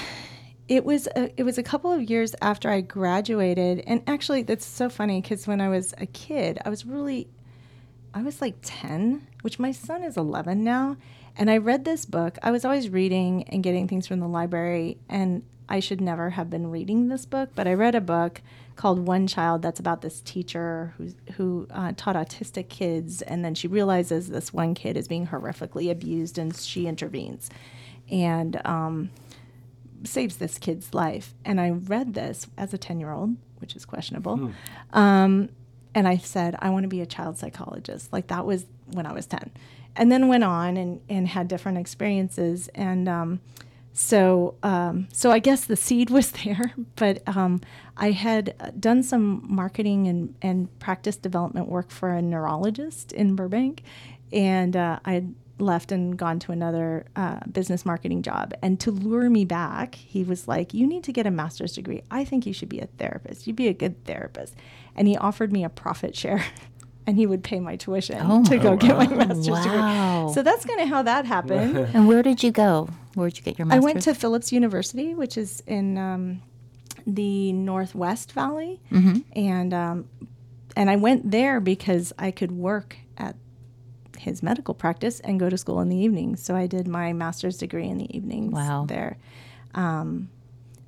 Speaker 3: it was a, it was a couple of years after I graduated, and actually, that's so funny because when I was a kid, I was really, I was like ten, which my son is eleven now, and I read this book. I was always reading and getting things from the library, and I should never have been reading this book, but I read a book called One Child that's about this teacher who's, who uh, taught autistic kids, and then she realizes this one kid is being horrifically abused, and she intervenes, and um, saves this kid's life. And I read this as a 10 year old, which is questionable. Um, and I said, I want to be a child psychologist. Like that was when I was 10. And then went on and, and had different experiences. And um, so, um, so I guess the seed was there, but um, I had done some marketing and, and practice development work for a neurologist in Burbank. And uh, I left and gone to another uh, business marketing job. And to lure me back, he was like, You need to get a master's degree. I think you should be a therapist. You'd be a good therapist. And he offered me a profit share and he would pay my tuition
Speaker 2: Oh
Speaker 3: to go get my master's
Speaker 2: Wow.
Speaker 3: degree. So that's kind of how that happened.
Speaker 2: And where did you go? Where did you get your master's?
Speaker 3: I went to Phillips University, which is in um, the Northwest Valley,
Speaker 2: Mm-hmm.
Speaker 3: and um, and I went there because I could work at his medical practice and go to school in the evenings. So I did my master's degree in the evenings
Speaker 2: Wow.
Speaker 3: there. Um,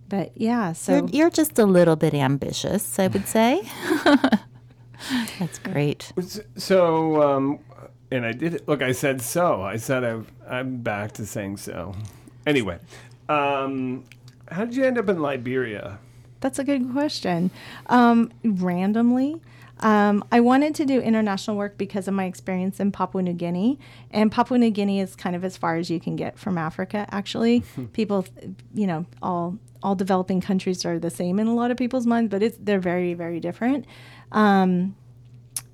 Speaker 3: but yeah, so
Speaker 2: You're, you're just a little bit ambitious, I would say. That's great.
Speaker 1: So, um, and I did it. Look, I said so. I said I've, I'm back to saying so. Anyway, um, how did you end up in Liberia?
Speaker 3: That's a good question. Um, randomly, um, I wanted to do international work because of my experience in Papua New Guinea. And Papua New Guinea is kind of as far as you can get from Africa, actually. People, you know, all all developing countries are the same in a lot of people's minds, but it's they're very, very different. Um,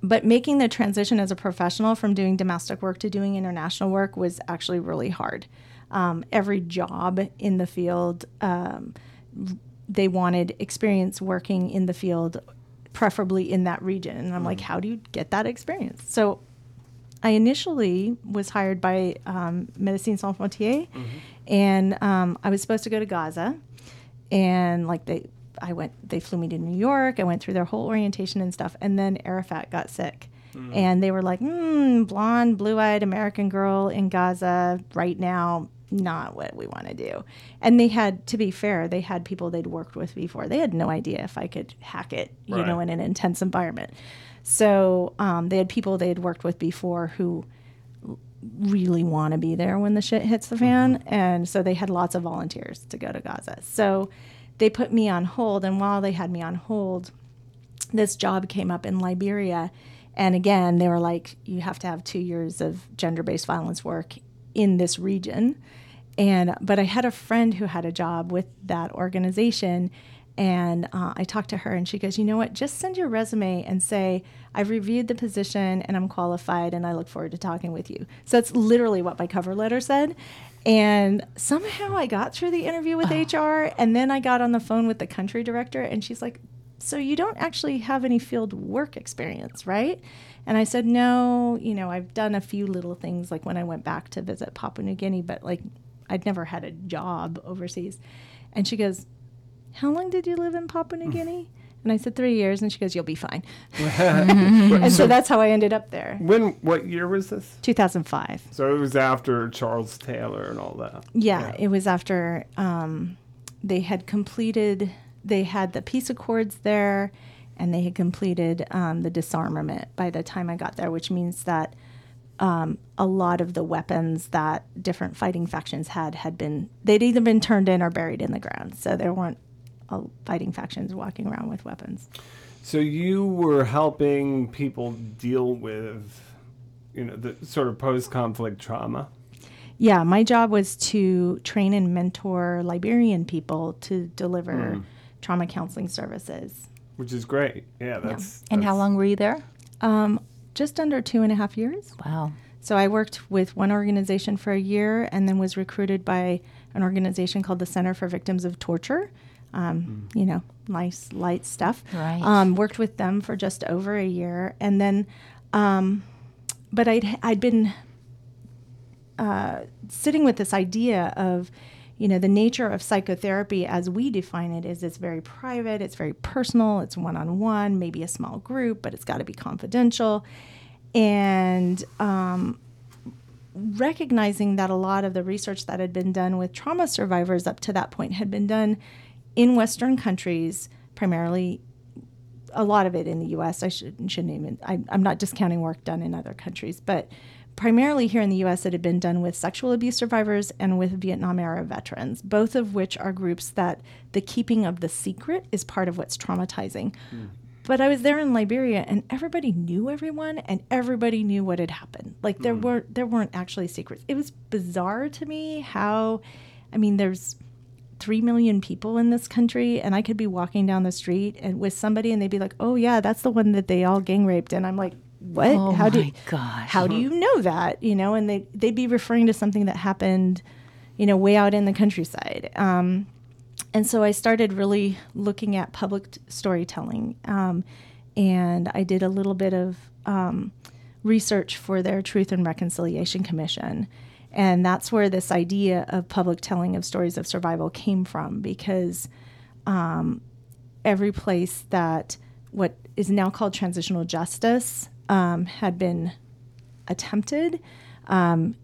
Speaker 3: but making the transition as a professional from doing domestic work to doing international work was actually really hard. Um, every job in the field, um, they wanted experience working in the field, preferably in that region. And I'm like, how do you get that experience? So I initially was hired by um, Médecins Sans Frontières, and um, I was supposed to go to Gaza, and like they, I went, they flew me to New York. I went through their whole orientation and stuff, and then Arafat got sick, and they were like, mm, blonde, blue-eyed American girl in Gaza right now. Not what we want to do. And they had, to be fair, they had people they'd worked with before. They had no idea if I could hack it, you know, in an intense environment. So um, they had people they had worked with before who really want to be there when the shit hits the fan. And so they had lots of volunteers to go to Gaza. So they put me on hold. And while they had me on hold, this job came up in Liberia. And again, they were like, you have to have two years of gender based violence work in this region. And, but I had a friend who had a job with that organization. And uh, I talked to her and she goes, you know what? Just send your resume and say, I've reviewed the position and I'm qualified and I look forward to talking with you. So that's literally what my cover letter said. And somehow I got through the interview with ah. HR and then I got on the phone with the country director and she's like, so you don't actually have any field work experience, right? And I said, no, you know, I've done a few little things like when I went back to visit Papua New Guinea, but like I'd never had a job overseas. And she goes, how long did you live in Papua New mm. Guinea? And I said, three years. And she goes, you'll be fine. and so that's how I ended up there.
Speaker 1: When? What year was this?
Speaker 3: 2005.
Speaker 1: So it was after Charles Taylor and all that.
Speaker 3: Yeah, it was after um, they had completed, they had the peace accords there, and they had completed um, the disarmament by the time I got there, which means that um, a lot of the weapons that different fighting factions had had been, they'd either been turned in or buried in the ground. So there weren't fighting factions walking around with weapons.
Speaker 1: So you were helping people deal with, you know, the sort of post-conflict trauma.
Speaker 3: Yeah, my job was to train and mentor Liberian people to deliver trauma counseling services.
Speaker 1: which is great. Yeah, that's.
Speaker 2: And how long were you there?
Speaker 3: Um, just under two and a half years.
Speaker 2: Wow.
Speaker 3: So I worked with one organization for a year and then was recruited by an organization called the Center for Victims of Torture. Um, You know, nice, light stuff.
Speaker 2: Right.
Speaker 3: Um, worked with them for just over a year. And then, um, but I'd, I'd been uh, sitting with this idea of, you know, the nature of psychotherapy as we define it is it's very private, it's very personal, it's one on one, maybe a small group, but it's got to be confidential. And um, recognizing that a lot of the research that had been done with trauma survivors up to that point had been done in Western countries, primarily a lot of it in the U.S. I should, shouldn't even. I, I'm not discounting work done in other countries, but primarily here in the U.S. it had been done with sexual abuse survivors and with Vietnam era veterans, both of which are groups that the keeping of the secret is part of what's traumatizing. Hmm. But I was there in Liberia, and everybody knew everyone, and everybody knew what had happened. Like there hmm. were there weren't actually secrets. It was bizarre to me how, I mean, there's three million people in this country, and I could be walking down the street and with somebody, and they'd be like, "Oh yeah, that's the one that they all gang raped," and I'm like, "What?
Speaker 2: Oh
Speaker 3: how do
Speaker 2: my
Speaker 3: you,
Speaker 2: gosh.
Speaker 3: how do you know that?" You know, and they they'd be referring to something that happened, you know, way out in the countryside. Um, and so I started really looking at public t- storytelling, um, and I did a little bit of um, research for their Truth and Reconciliation Commission. And that's where this idea of public telling of stories of survival came from because um, every place that what is now called transitional justice um, had been attempted um,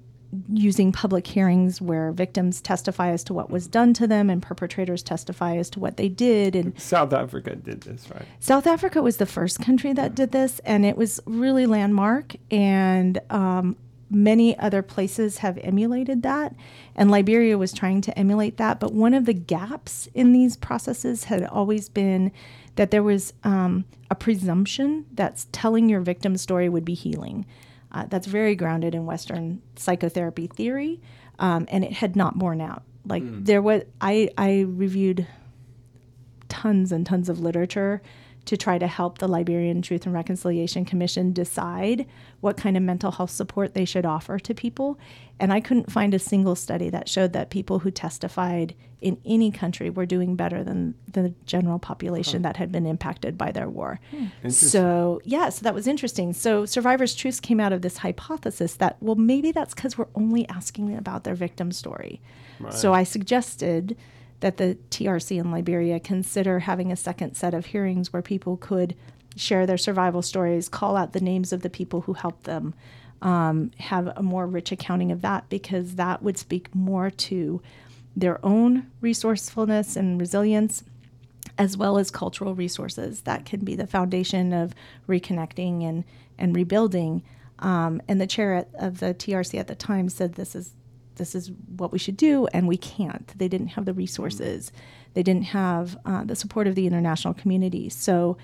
Speaker 3: using public hearings where victims testify as to what was done to them and perpetrators testify as to what they did and
Speaker 1: South Africa did this, right?
Speaker 3: South Africa was the first country that did this, and it was really landmark. And um, many other places have emulated that, and Liberia was trying to emulate that. But one of the gaps in these processes had always been that there was um, a presumption that telling your victim story would be healing. Uh, that's very grounded in Western psychotherapy theory, um, and it had not borne out. Like there was, I I reviewed tons and tons of literature to try to help the Liberian Truth and Reconciliation Commission decide what kind of mental health support they should offer to people. And I couldn't find a single study that showed that people who testified in any country were doing better than the general population that had been impacted by their war. Hmm. So, yeah, so that was interesting. So, Survivors' Truths came out of this hypothesis that, well, maybe that's because we're only asking about their victim story. So, I suggested that the TRC in Liberia consider having a second set of hearings where people could share their survival stories, call out the names of the people who helped them, um, have a more rich accounting of that because that would speak more to their own resourcefulness and resilience as well as cultural resources that can be the foundation of reconnecting and, and rebuilding. Um, and the chair at, of the TRC at the time said this is this is what we should do, and we can't. They didn't have the resources, they didn't have uh, the support of the international community. So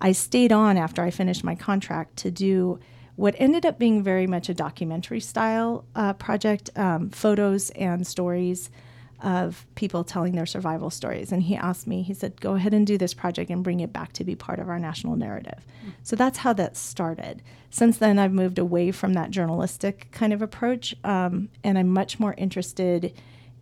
Speaker 3: I stayed on after I finished my contract to do what ended up being very much a documentary style uh, project um, photos and stories of people telling their survival stories. And he asked me, he said, go ahead and do this project and bring it back to be part of our national narrative. So that's how that started. Since then, I've moved away from that journalistic kind of approach, um, and I'm much more interested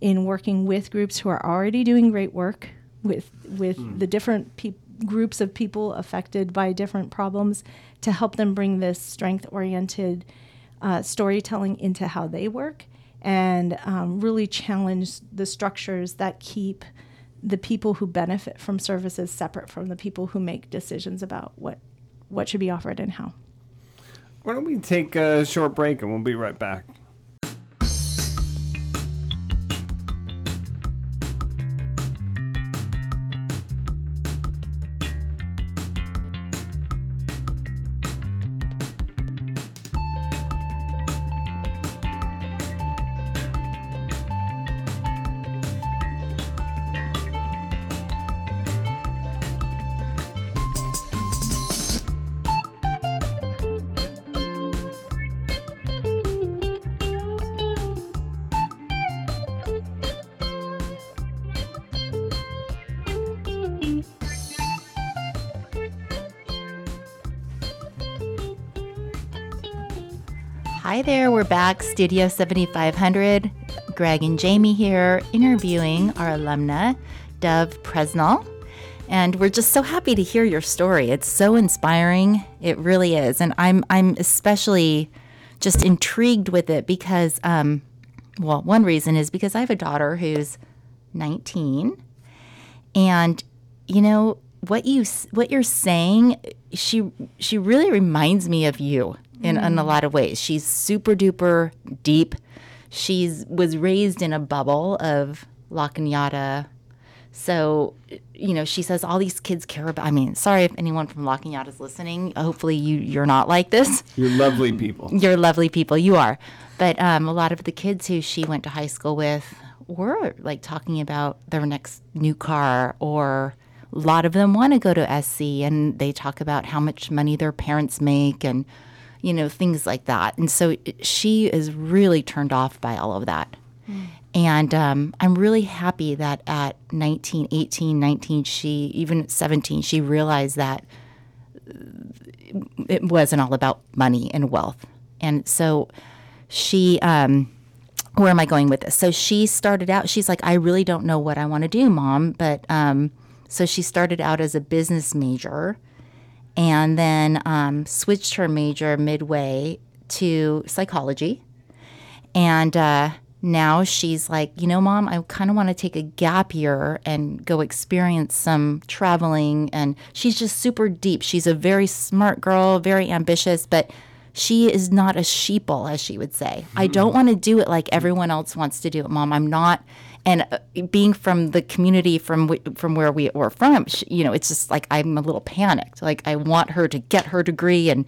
Speaker 3: in working with groups who are already doing great work with with the different peop groups of people affected by different problems to help them bring this strength oriented uh, storytelling into how they work and um, really challenge the structures that keep the people who benefit from services separate from the people who make decisions about what what should be offered and how.
Speaker 1: Why don't we take a short break and we'll be right back.
Speaker 2: Back, Studio 7500. Greg and Jamie here interviewing our alumna, Dove Presnell. And we're just so happy to hear your story. It's so inspiring. It really is. And I'm I'm especially just intrigued with it because um well, one reason is because I have a daughter who's 19 and you know what you what you're saying she she really reminds me of you in, in a lot of ways she's super duper deep she's was raised in a bubble of La Cañada so you know she says all these kids care about i mean sorry if anyone from La Cañada is listening hopefully you you're not like this
Speaker 1: You're lovely people.
Speaker 2: you're lovely people. You are. But um, a lot of the kids who she went to high school with were like talking about their next new car, or a lot of them want to go to SC and they talk about how much money their parents make and, you know, things like that. And so she is really turned off by all of that. And um, I'm really happy that at 19, 18, 19, she, even at 17, she realized that it wasn't all about money and wealth. And so she, um, where am I going with this? So she started out, she's like, I really don't know what I want to do, mom. But um, so she started out as a business major and then um, switched her major midway to psychology. And uh, now she's like, you know, mom, I kind of want to take a gap year and go experience some traveling. And she's just super deep. She's a very smart girl, very ambitious, but she is not a sheeple, as she would say. I don't want to do it like everyone else wants to do it, mom. I'm not. And uh, being from the community from from where we were from, sh- you know, it's just like I'm a little panicked. Like I want her to get her degree and,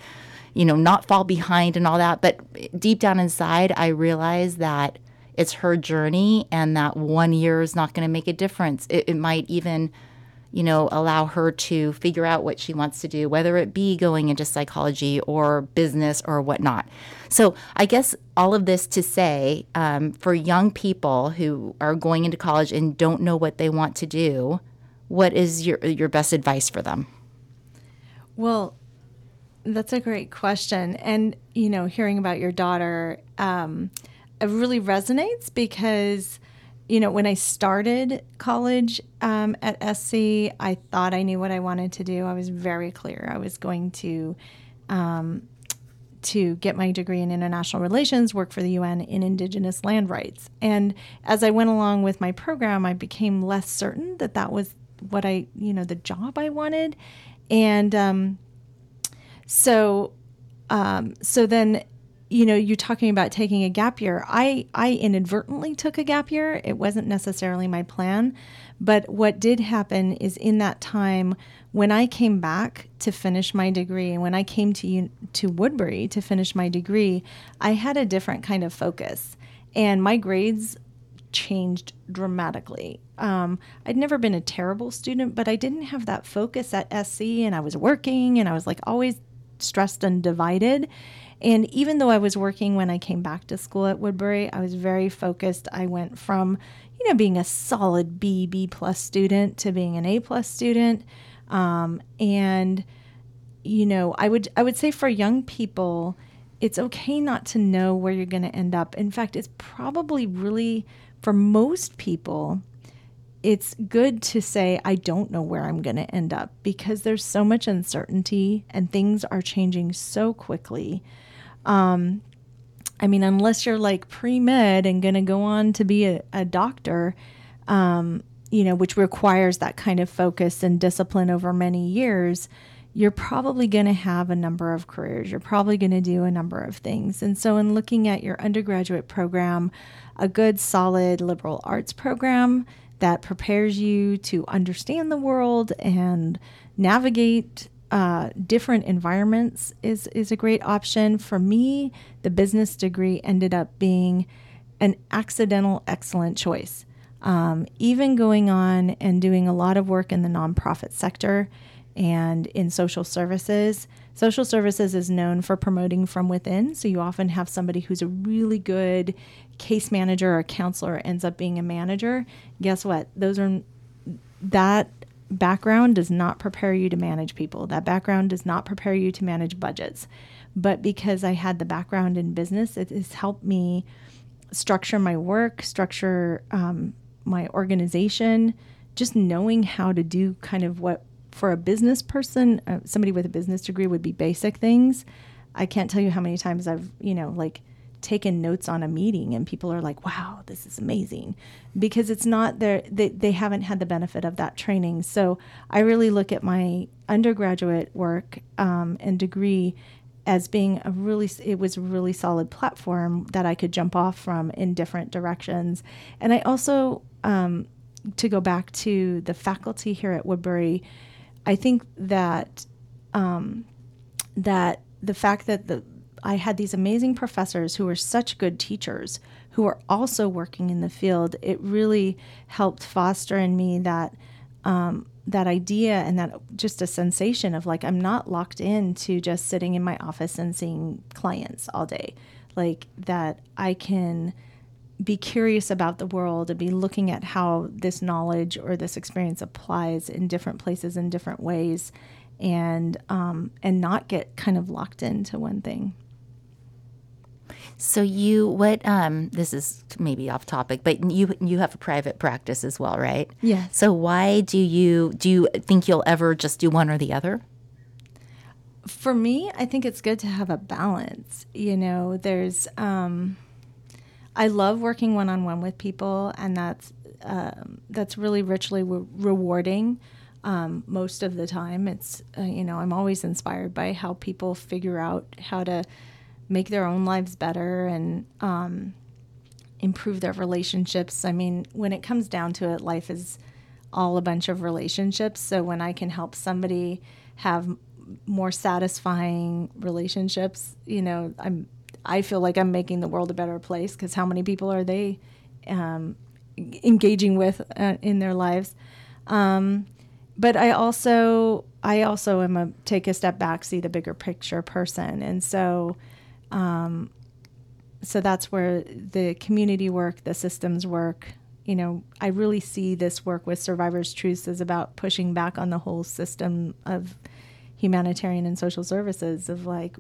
Speaker 2: you know, not fall behind and all that. But deep down inside, I realize that it's her journey and that one year is not going to make a difference. It, it might even you know, allow her to figure out what she wants to do, whether it be going into psychology or business or whatnot. So, I guess all of this to say um, for young people who are going into college and don't know what they want to do, what is your, your best advice for them?
Speaker 3: Well, that's a great question. And, you know, hearing about your daughter, um, it really resonates because you know, when I started college um, at SC, I thought I knew what I wanted to do. I was very clear. I was going to um, to get my degree in international relations, work for the UN in Indigenous land rights. And as I went along with my program, I became less certain that that was what I, you know, the job I wanted. And um, so, um, so then you know, you're talking about taking a gap year. I, I inadvertently took a gap year. It wasn't necessarily my plan. But what did happen is in that time, when I came back to finish my degree, and when I came to to Woodbury to finish my degree, I had a different kind of focus, and my grades changed dramatically. Um, I'd never been a terrible student, but I didn't have that focus at SC, and I was working, and I was like always stressed and divided. And even though I was working when I came back to school at Woodbury, I was very focused. I went from, you know, being a solid B, B plus student to being an A plus student. Um, and, you know, I would I would say for young people, it's okay not to know where you're going to end up. In fact, it's probably really for most people, it's good to say, I don't know where I'm going to end up because there's so much uncertainty and things are changing so quickly. Um, I mean, unless you're like pre med and going to go on to be a, a doctor, um, you know, which requires that kind of focus and discipline over many years, you're probably going to have a number of careers. You're probably going to do a number of things. And so, in looking at your undergraduate program, a good, solid liberal arts program that prepares you to understand the world and navigate uh, different environments is is a great option. For me, the business degree ended up being an accidental excellent choice. Um, even going on and doing a lot of work in the nonprofit sector and in social services. Social services is known for promoting from within. So you often have somebody who's a really good case manager or counselor ends up being a manager. Guess what? Those are that background does not prepare you to manage people. That background does not prepare you to manage budgets. But because I had the background in business, it has helped me structure my work, structure um, my organization, just knowing how to do kind of what for a business person, uh, somebody with a business degree would be basic things. I can't tell you how many times I've, you know, like taken notes on a meeting and people are like, wow, this is amazing because it's not there, they, they haven't had the benefit of that training. So I really look at my undergraduate work um, and degree as being a really it was a really solid platform that I could jump off from in different directions. And I also um, to go back to the faculty here at Woodbury, I think that um, that the fact that the I had these amazing professors who were such good teachers who were also working in the field. It really helped foster in me that um, that idea and that just a sensation of like I'm not locked into just sitting in my office and seeing clients all day. Like that I can be curious about the world and be looking at how this knowledge or this experience applies in different places in different ways and um, and not get kind of locked into one thing.
Speaker 2: So you what um this is maybe off topic, but you you have a private practice as well, right?
Speaker 3: Yeah.
Speaker 2: So why do you do you think you'll ever just do one or the other?
Speaker 3: for me, I think it's good to have a balance. You know, there's, um, I love working one on one with people, and that's um, that's really richly re- rewarding. Um, most of the time, it's uh, you know I'm always inspired by how people figure out how to make their own lives better and um, improve their relationships. I mean, when it comes down to it, life is all a bunch of relationships. So when I can help somebody have more satisfying relationships, you know, I'm I feel like I'm making the world a better place because how many people are they um, engaging with uh, in their lives? Um, but I also I also am a take a step back, see the bigger picture person, and so um, so that's where the community work, the systems work. You know, I really see this work with Survivors Truths is about pushing back on the whole system of humanitarian and social services of like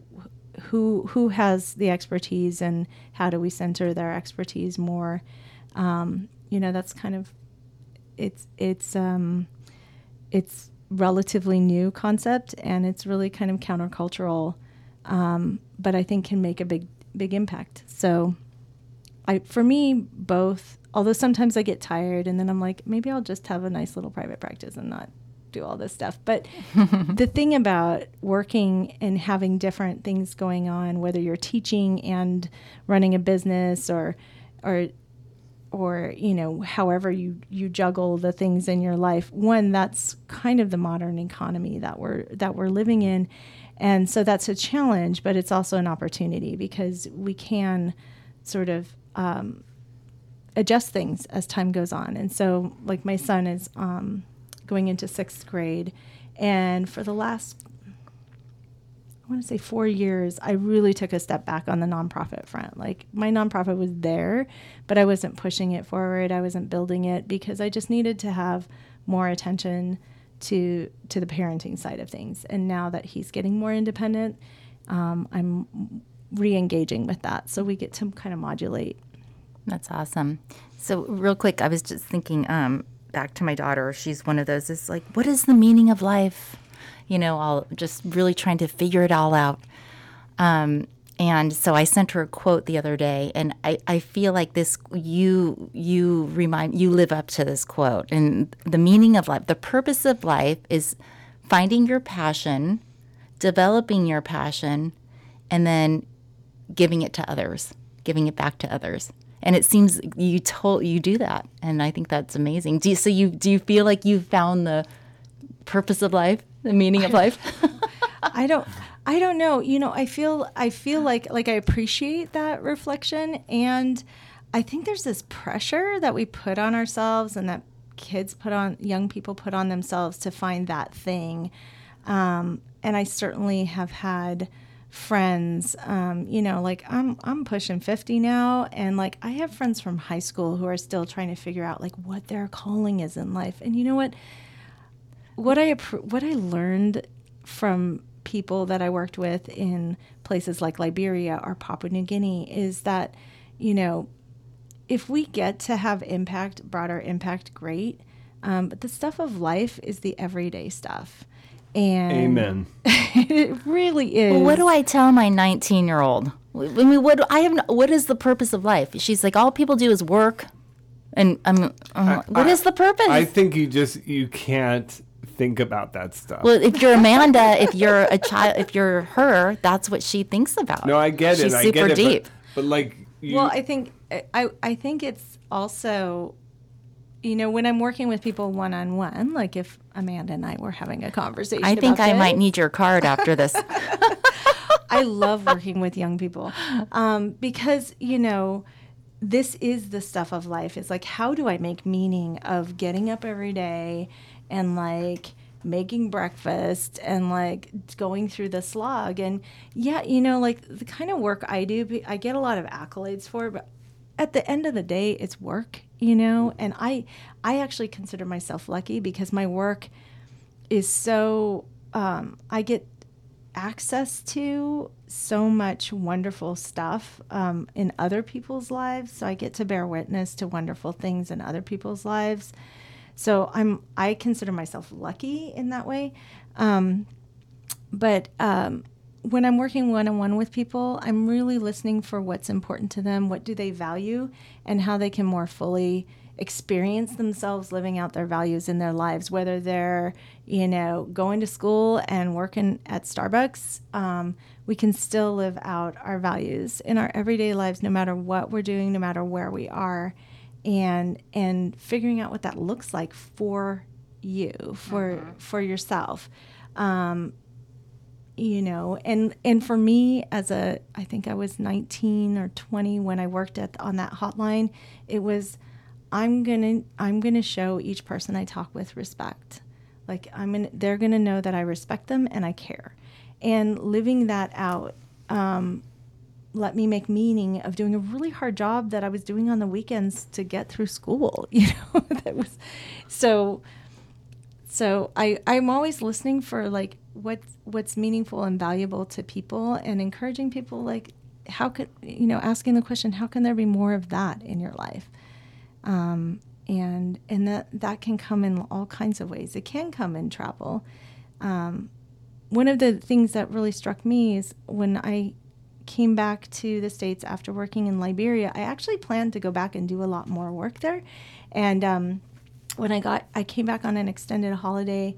Speaker 3: who who has the expertise and how do we center their expertise more. Um, you know, that's kind of it's it's um, it's relatively new concept and it's really kind of countercultural, um, but I think can make a big big impact. So, I for me both. Although sometimes I get tired and then I'm like, maybe I'll just have a nice little private practice and not do all this stuff. But the thing about working and having different things going on, whether you're teaching and running a business or or or you know however you you juggle the things in your life one that's kind of the modern economy that we're that we're living in and so that's a challenge but it's also an opportunity because we can sort of um, adjust things as time goes on and so like my son is um, going into sixth grade and for the last I want to say four years, I really took a step back on the nonprofit front. Like my nonprofit was there, but I wasn't pushing it forward. I wasn't building it because I just needed to have more attention to to the parenting side of things. And now that he's getting more independent, um, I'm re-engaging with that, so we get to kind of modulate.
Speaker 2: That's awesome. So real quick, I was just thinking um, back to my daughter. She's one of those. Is like, what is the meaning of life? you know, all just really trying to figure it all out. Um, and so I sent her a quote the other day, and I, I feel like this you you remind you live up to this quote. And the meaning of life, the purpose of life is finding your passion, developing your passion, and then giving it to others, giving it back to others. And it seems you told you do that, and I think that's amazing. Do you, so you do you feel like you've found the purpose of life? the meaning of life?
Speaker 3: I don't I don't know. You know, I feel I feel like like I appreciate that reflection and I think there's this pressure that we put on ourselves and that kids put on young people put on themselves to find that thing. Um, and I certainly have had friends um, you know like i'm i'm pushing 50 now and like i have friends from high school who are still trying to figure out like what their calling is in life and you know what what I what I learned from people that I worked with in places like Liberia or Papua New Guinea is that you know if we get to have impact, broader impact, great. Um, but the stuff of life is the everyday stuff. And
Speaker 1: Amen.
Speaker 3: it really is.
Speaker 2: Well, what do I tell my 19 year old? I mean, what I have? What is the purpose of life? She's like, all people do is work, and I'm. Uh, I, what I, is the purpose?
Speaker 1: I think you just you can't think about that stuff.
Speaker 2: Well, if you're Amanda, if you're a child, if you're her, that's what she thinks about.
Speaker 1: No, I get
Speaker 2: She's
Speaker 1: it.
Speaker 2: super
Speaker 1: I get
Speaker 2: deep.
Speaker 1: It, but, but like, you,
Speaker 3: well, I think I I think it's also, you know, when I'm working with people one on one, like if Amanda and I were having a conversation.
Speaker 2: I think I
Speaker 3: this,
Speaker 2: might need your card after this.
Speaker 3: I love working with young people um, because you know this is the stuff of life. It's like how do I make meaning of getting up every day and like making breakfast and like going through the slog. And yeah you know like the kind of work i do i get a lot of accolades for but at the end of the day it's work you know? And i i actually consider myself lucky because my work is so um, i get access to so much wonderful stuff um, in other people's lives. So i get to bear witness to wonderful things in other people's lives so I'm I consider myself lucky in that way. Um, but um, when I'm working one on one with people, I'm really listening for what's important to them, what do they value, and how they can more fully experience themselves living out their values in their lives, whether they're, you know, going to school and working at Starbucks. Um, we can still live out our values in our everyday lives, no matter what we're doing, no matter where we are, and and figuring out what that looks like for you, for for yourself. Um, you know and and for me as a i think i was 19 or 20 when i worked at on that hotline it was i'm gonna i'm gonna show each person i talk with respect. Like i'm gonna they're gonna know that i respect them and i care. And living that out um, let me make meaning of doing a really hard job that i was doing on the weekends to get through school you know that was so so I, I'm always listening for like what's what's meaningful and valuable to people and encouraging people like how could you know asking the question how can there be more of that in your life? Um, and and that that can come in all kinds of ways. It can come in travel. Um, one of the things that really struck me is when I came back to the states after working in Liberia I actually planned to go back and do a lot more work there. And um, when I got I came back on an extended holiday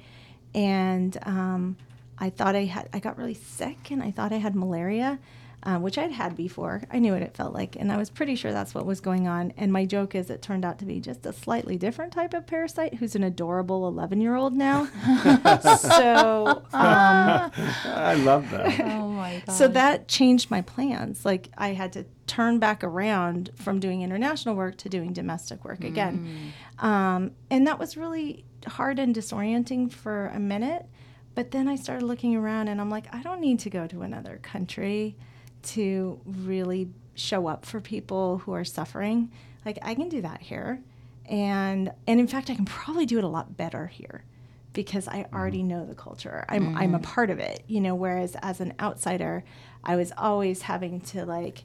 Speaker 3: and um, I thought I had I got really sick and I thought I had malaria, uh, which I'd had before. I knew what it felt like, and I was pretty sure that's what was going on. And my joke is it turned out to be just a slightly different type of parasite who's an adorable 11 year old now. so um,
Speaker 1: I love that.
Speaker 2: Oh my god.
Speaker 3: so that changed my plans. Like I had to turn back around from doing international work to doing domestic work again. Um, and that was really hard and disorienting for a minute. But then I started looking around and I'm like, I don't need to go to another country to really show up for people who are suffering. Like I can do that here. And and in fact I can probably do it a lot better here because I mm. already know the culture. I'm I'm a mm. part of it, you know, whereas as an outsider, I was always having to like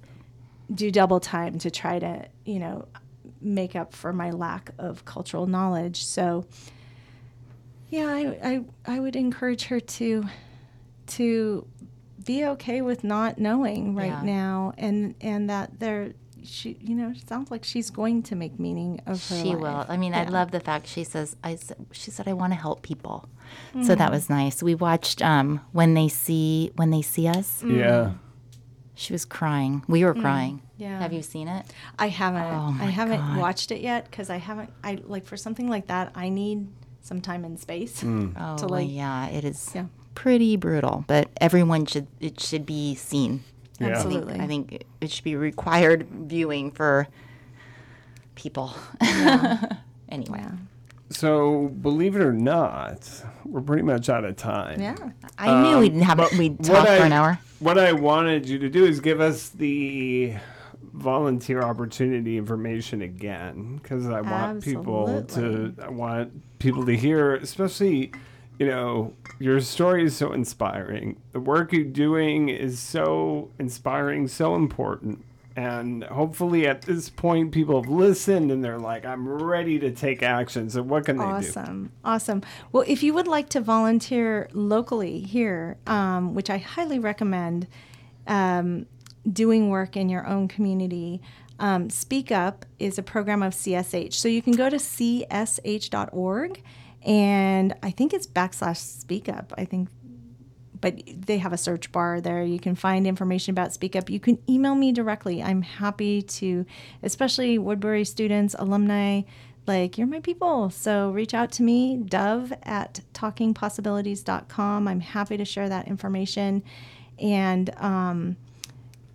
Speaker 3: do double time to try to, you know, make up for my lack of cultural knowledge. So yeah, I, I I would encourage her to to be okay with not knowing right
Speaker 2: Yeah.
Speaker 3: now and and that there she you know sounds like she's going to make meaning of her
Speaker 2: she
Speaker 3: life.
Speaker 2: will. I mean, I love the fact she says. I s- she said I want to help people, so that mm-hmm. was nice. We watched um, when they see when they see us. Mm-hmm.
Speaker 1: Yeah.
Speaker 2: She was crying. We were mm-hmm. crying.
Speaker 3: Yeah.
Speaker 2: Have you seen it?
Speaker 3: I haven't.
Speaker 2: Oh
Speaker 3: I haven't
Speaker 2: God.
Speaker 3: watched it yet because I haven't. I like for something like that. I need some time and space. Mm.
Speaker 2: Oh,
Speaker 3: To, like-
Speaker 2: yeah, it is
Speaker 3: Yeah.
Speaker 2: Pretty brutal. But everyone should it should be seen.
Speaker 1: Yeah.
Speaker 2: I think,
Speaker 3: Absolutely.
Speaker 2: I think it should be required viewing for people. anyway,
Speaker 3: Yeah.
Speaker 1: So, believe it or not, we're pretty much out of time.
Speaker 3: Yeah.
Speaker 2: I knew we'd um,
Speaker 1: have
Speaker 2: we'd
Speaker 1: what
Speaker 2: talk for
Speaker 1: I-
Speaker 2: an hour.
Speaker 1: What I wanted you to do is give us the volunteer opportunity information again because I want people to I want people to hear especially you know your story is so inspiring the work you're doing is so inspiring so important and hopefully at this point people have listened and they're like I'm ready to take action so what can they do
Speaker 3: Awesome. Awesome. Well, if you would like to volunteer locally here, um, which I highly recommend, um, doing work in your own community, um, Speak Up is a program of CSH. So you can go to csh.org and I think it's backslash Speak Up. I think but they have a search bar there. You can find information about Speak Up. You can email me directly. I'm happy to, especially Woodbury students, alumni, like you're my people. So reach out to me, dove at talkingpossibilities.com. I'm happy to share that information. And, um,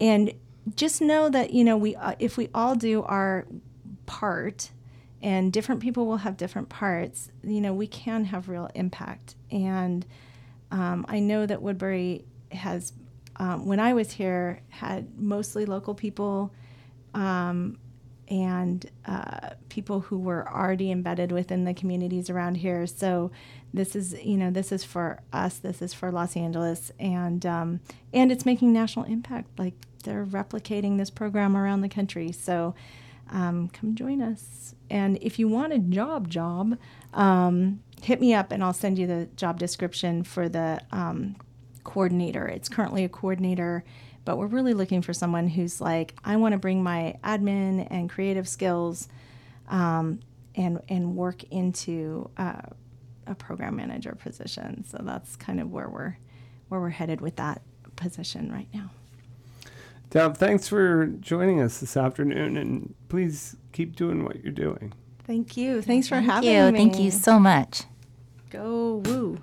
Speaker 3: and just know that, you know, we, uh, if we all do our part, and different people will have different parts, you know, we can have real impact. And, um, I know that Woodbury has, um, when I was here, had mostly local people um, and uh, people who were already embedded within the communities around here. So this is, you know, this is for us. This is for Los Angeles, and um, and it's making national impact. Like they're replicating this program around the country. So um, come join us. And if you want a job, job, um, hit me up and I'll send you the job description for the um, coordinator. It's currently a coordinator, but we're really looking for someone who's like, I want to bring my admin and creative skills um, and, and work into uh, a program manager position. So that's kind of where we're, where we're headed with that position right now.
Speaker 1: Deb, thanks for joining us this afternoon, and please keep doing what you're doing.
Speaker 3: Thank you. Thanks for
Speaker 2: Thank
Speaker 3: having
Speaker 2: you.
Speaker 3: me.
Speaker 2: Thank you so much.
Speaker 3: Go woo.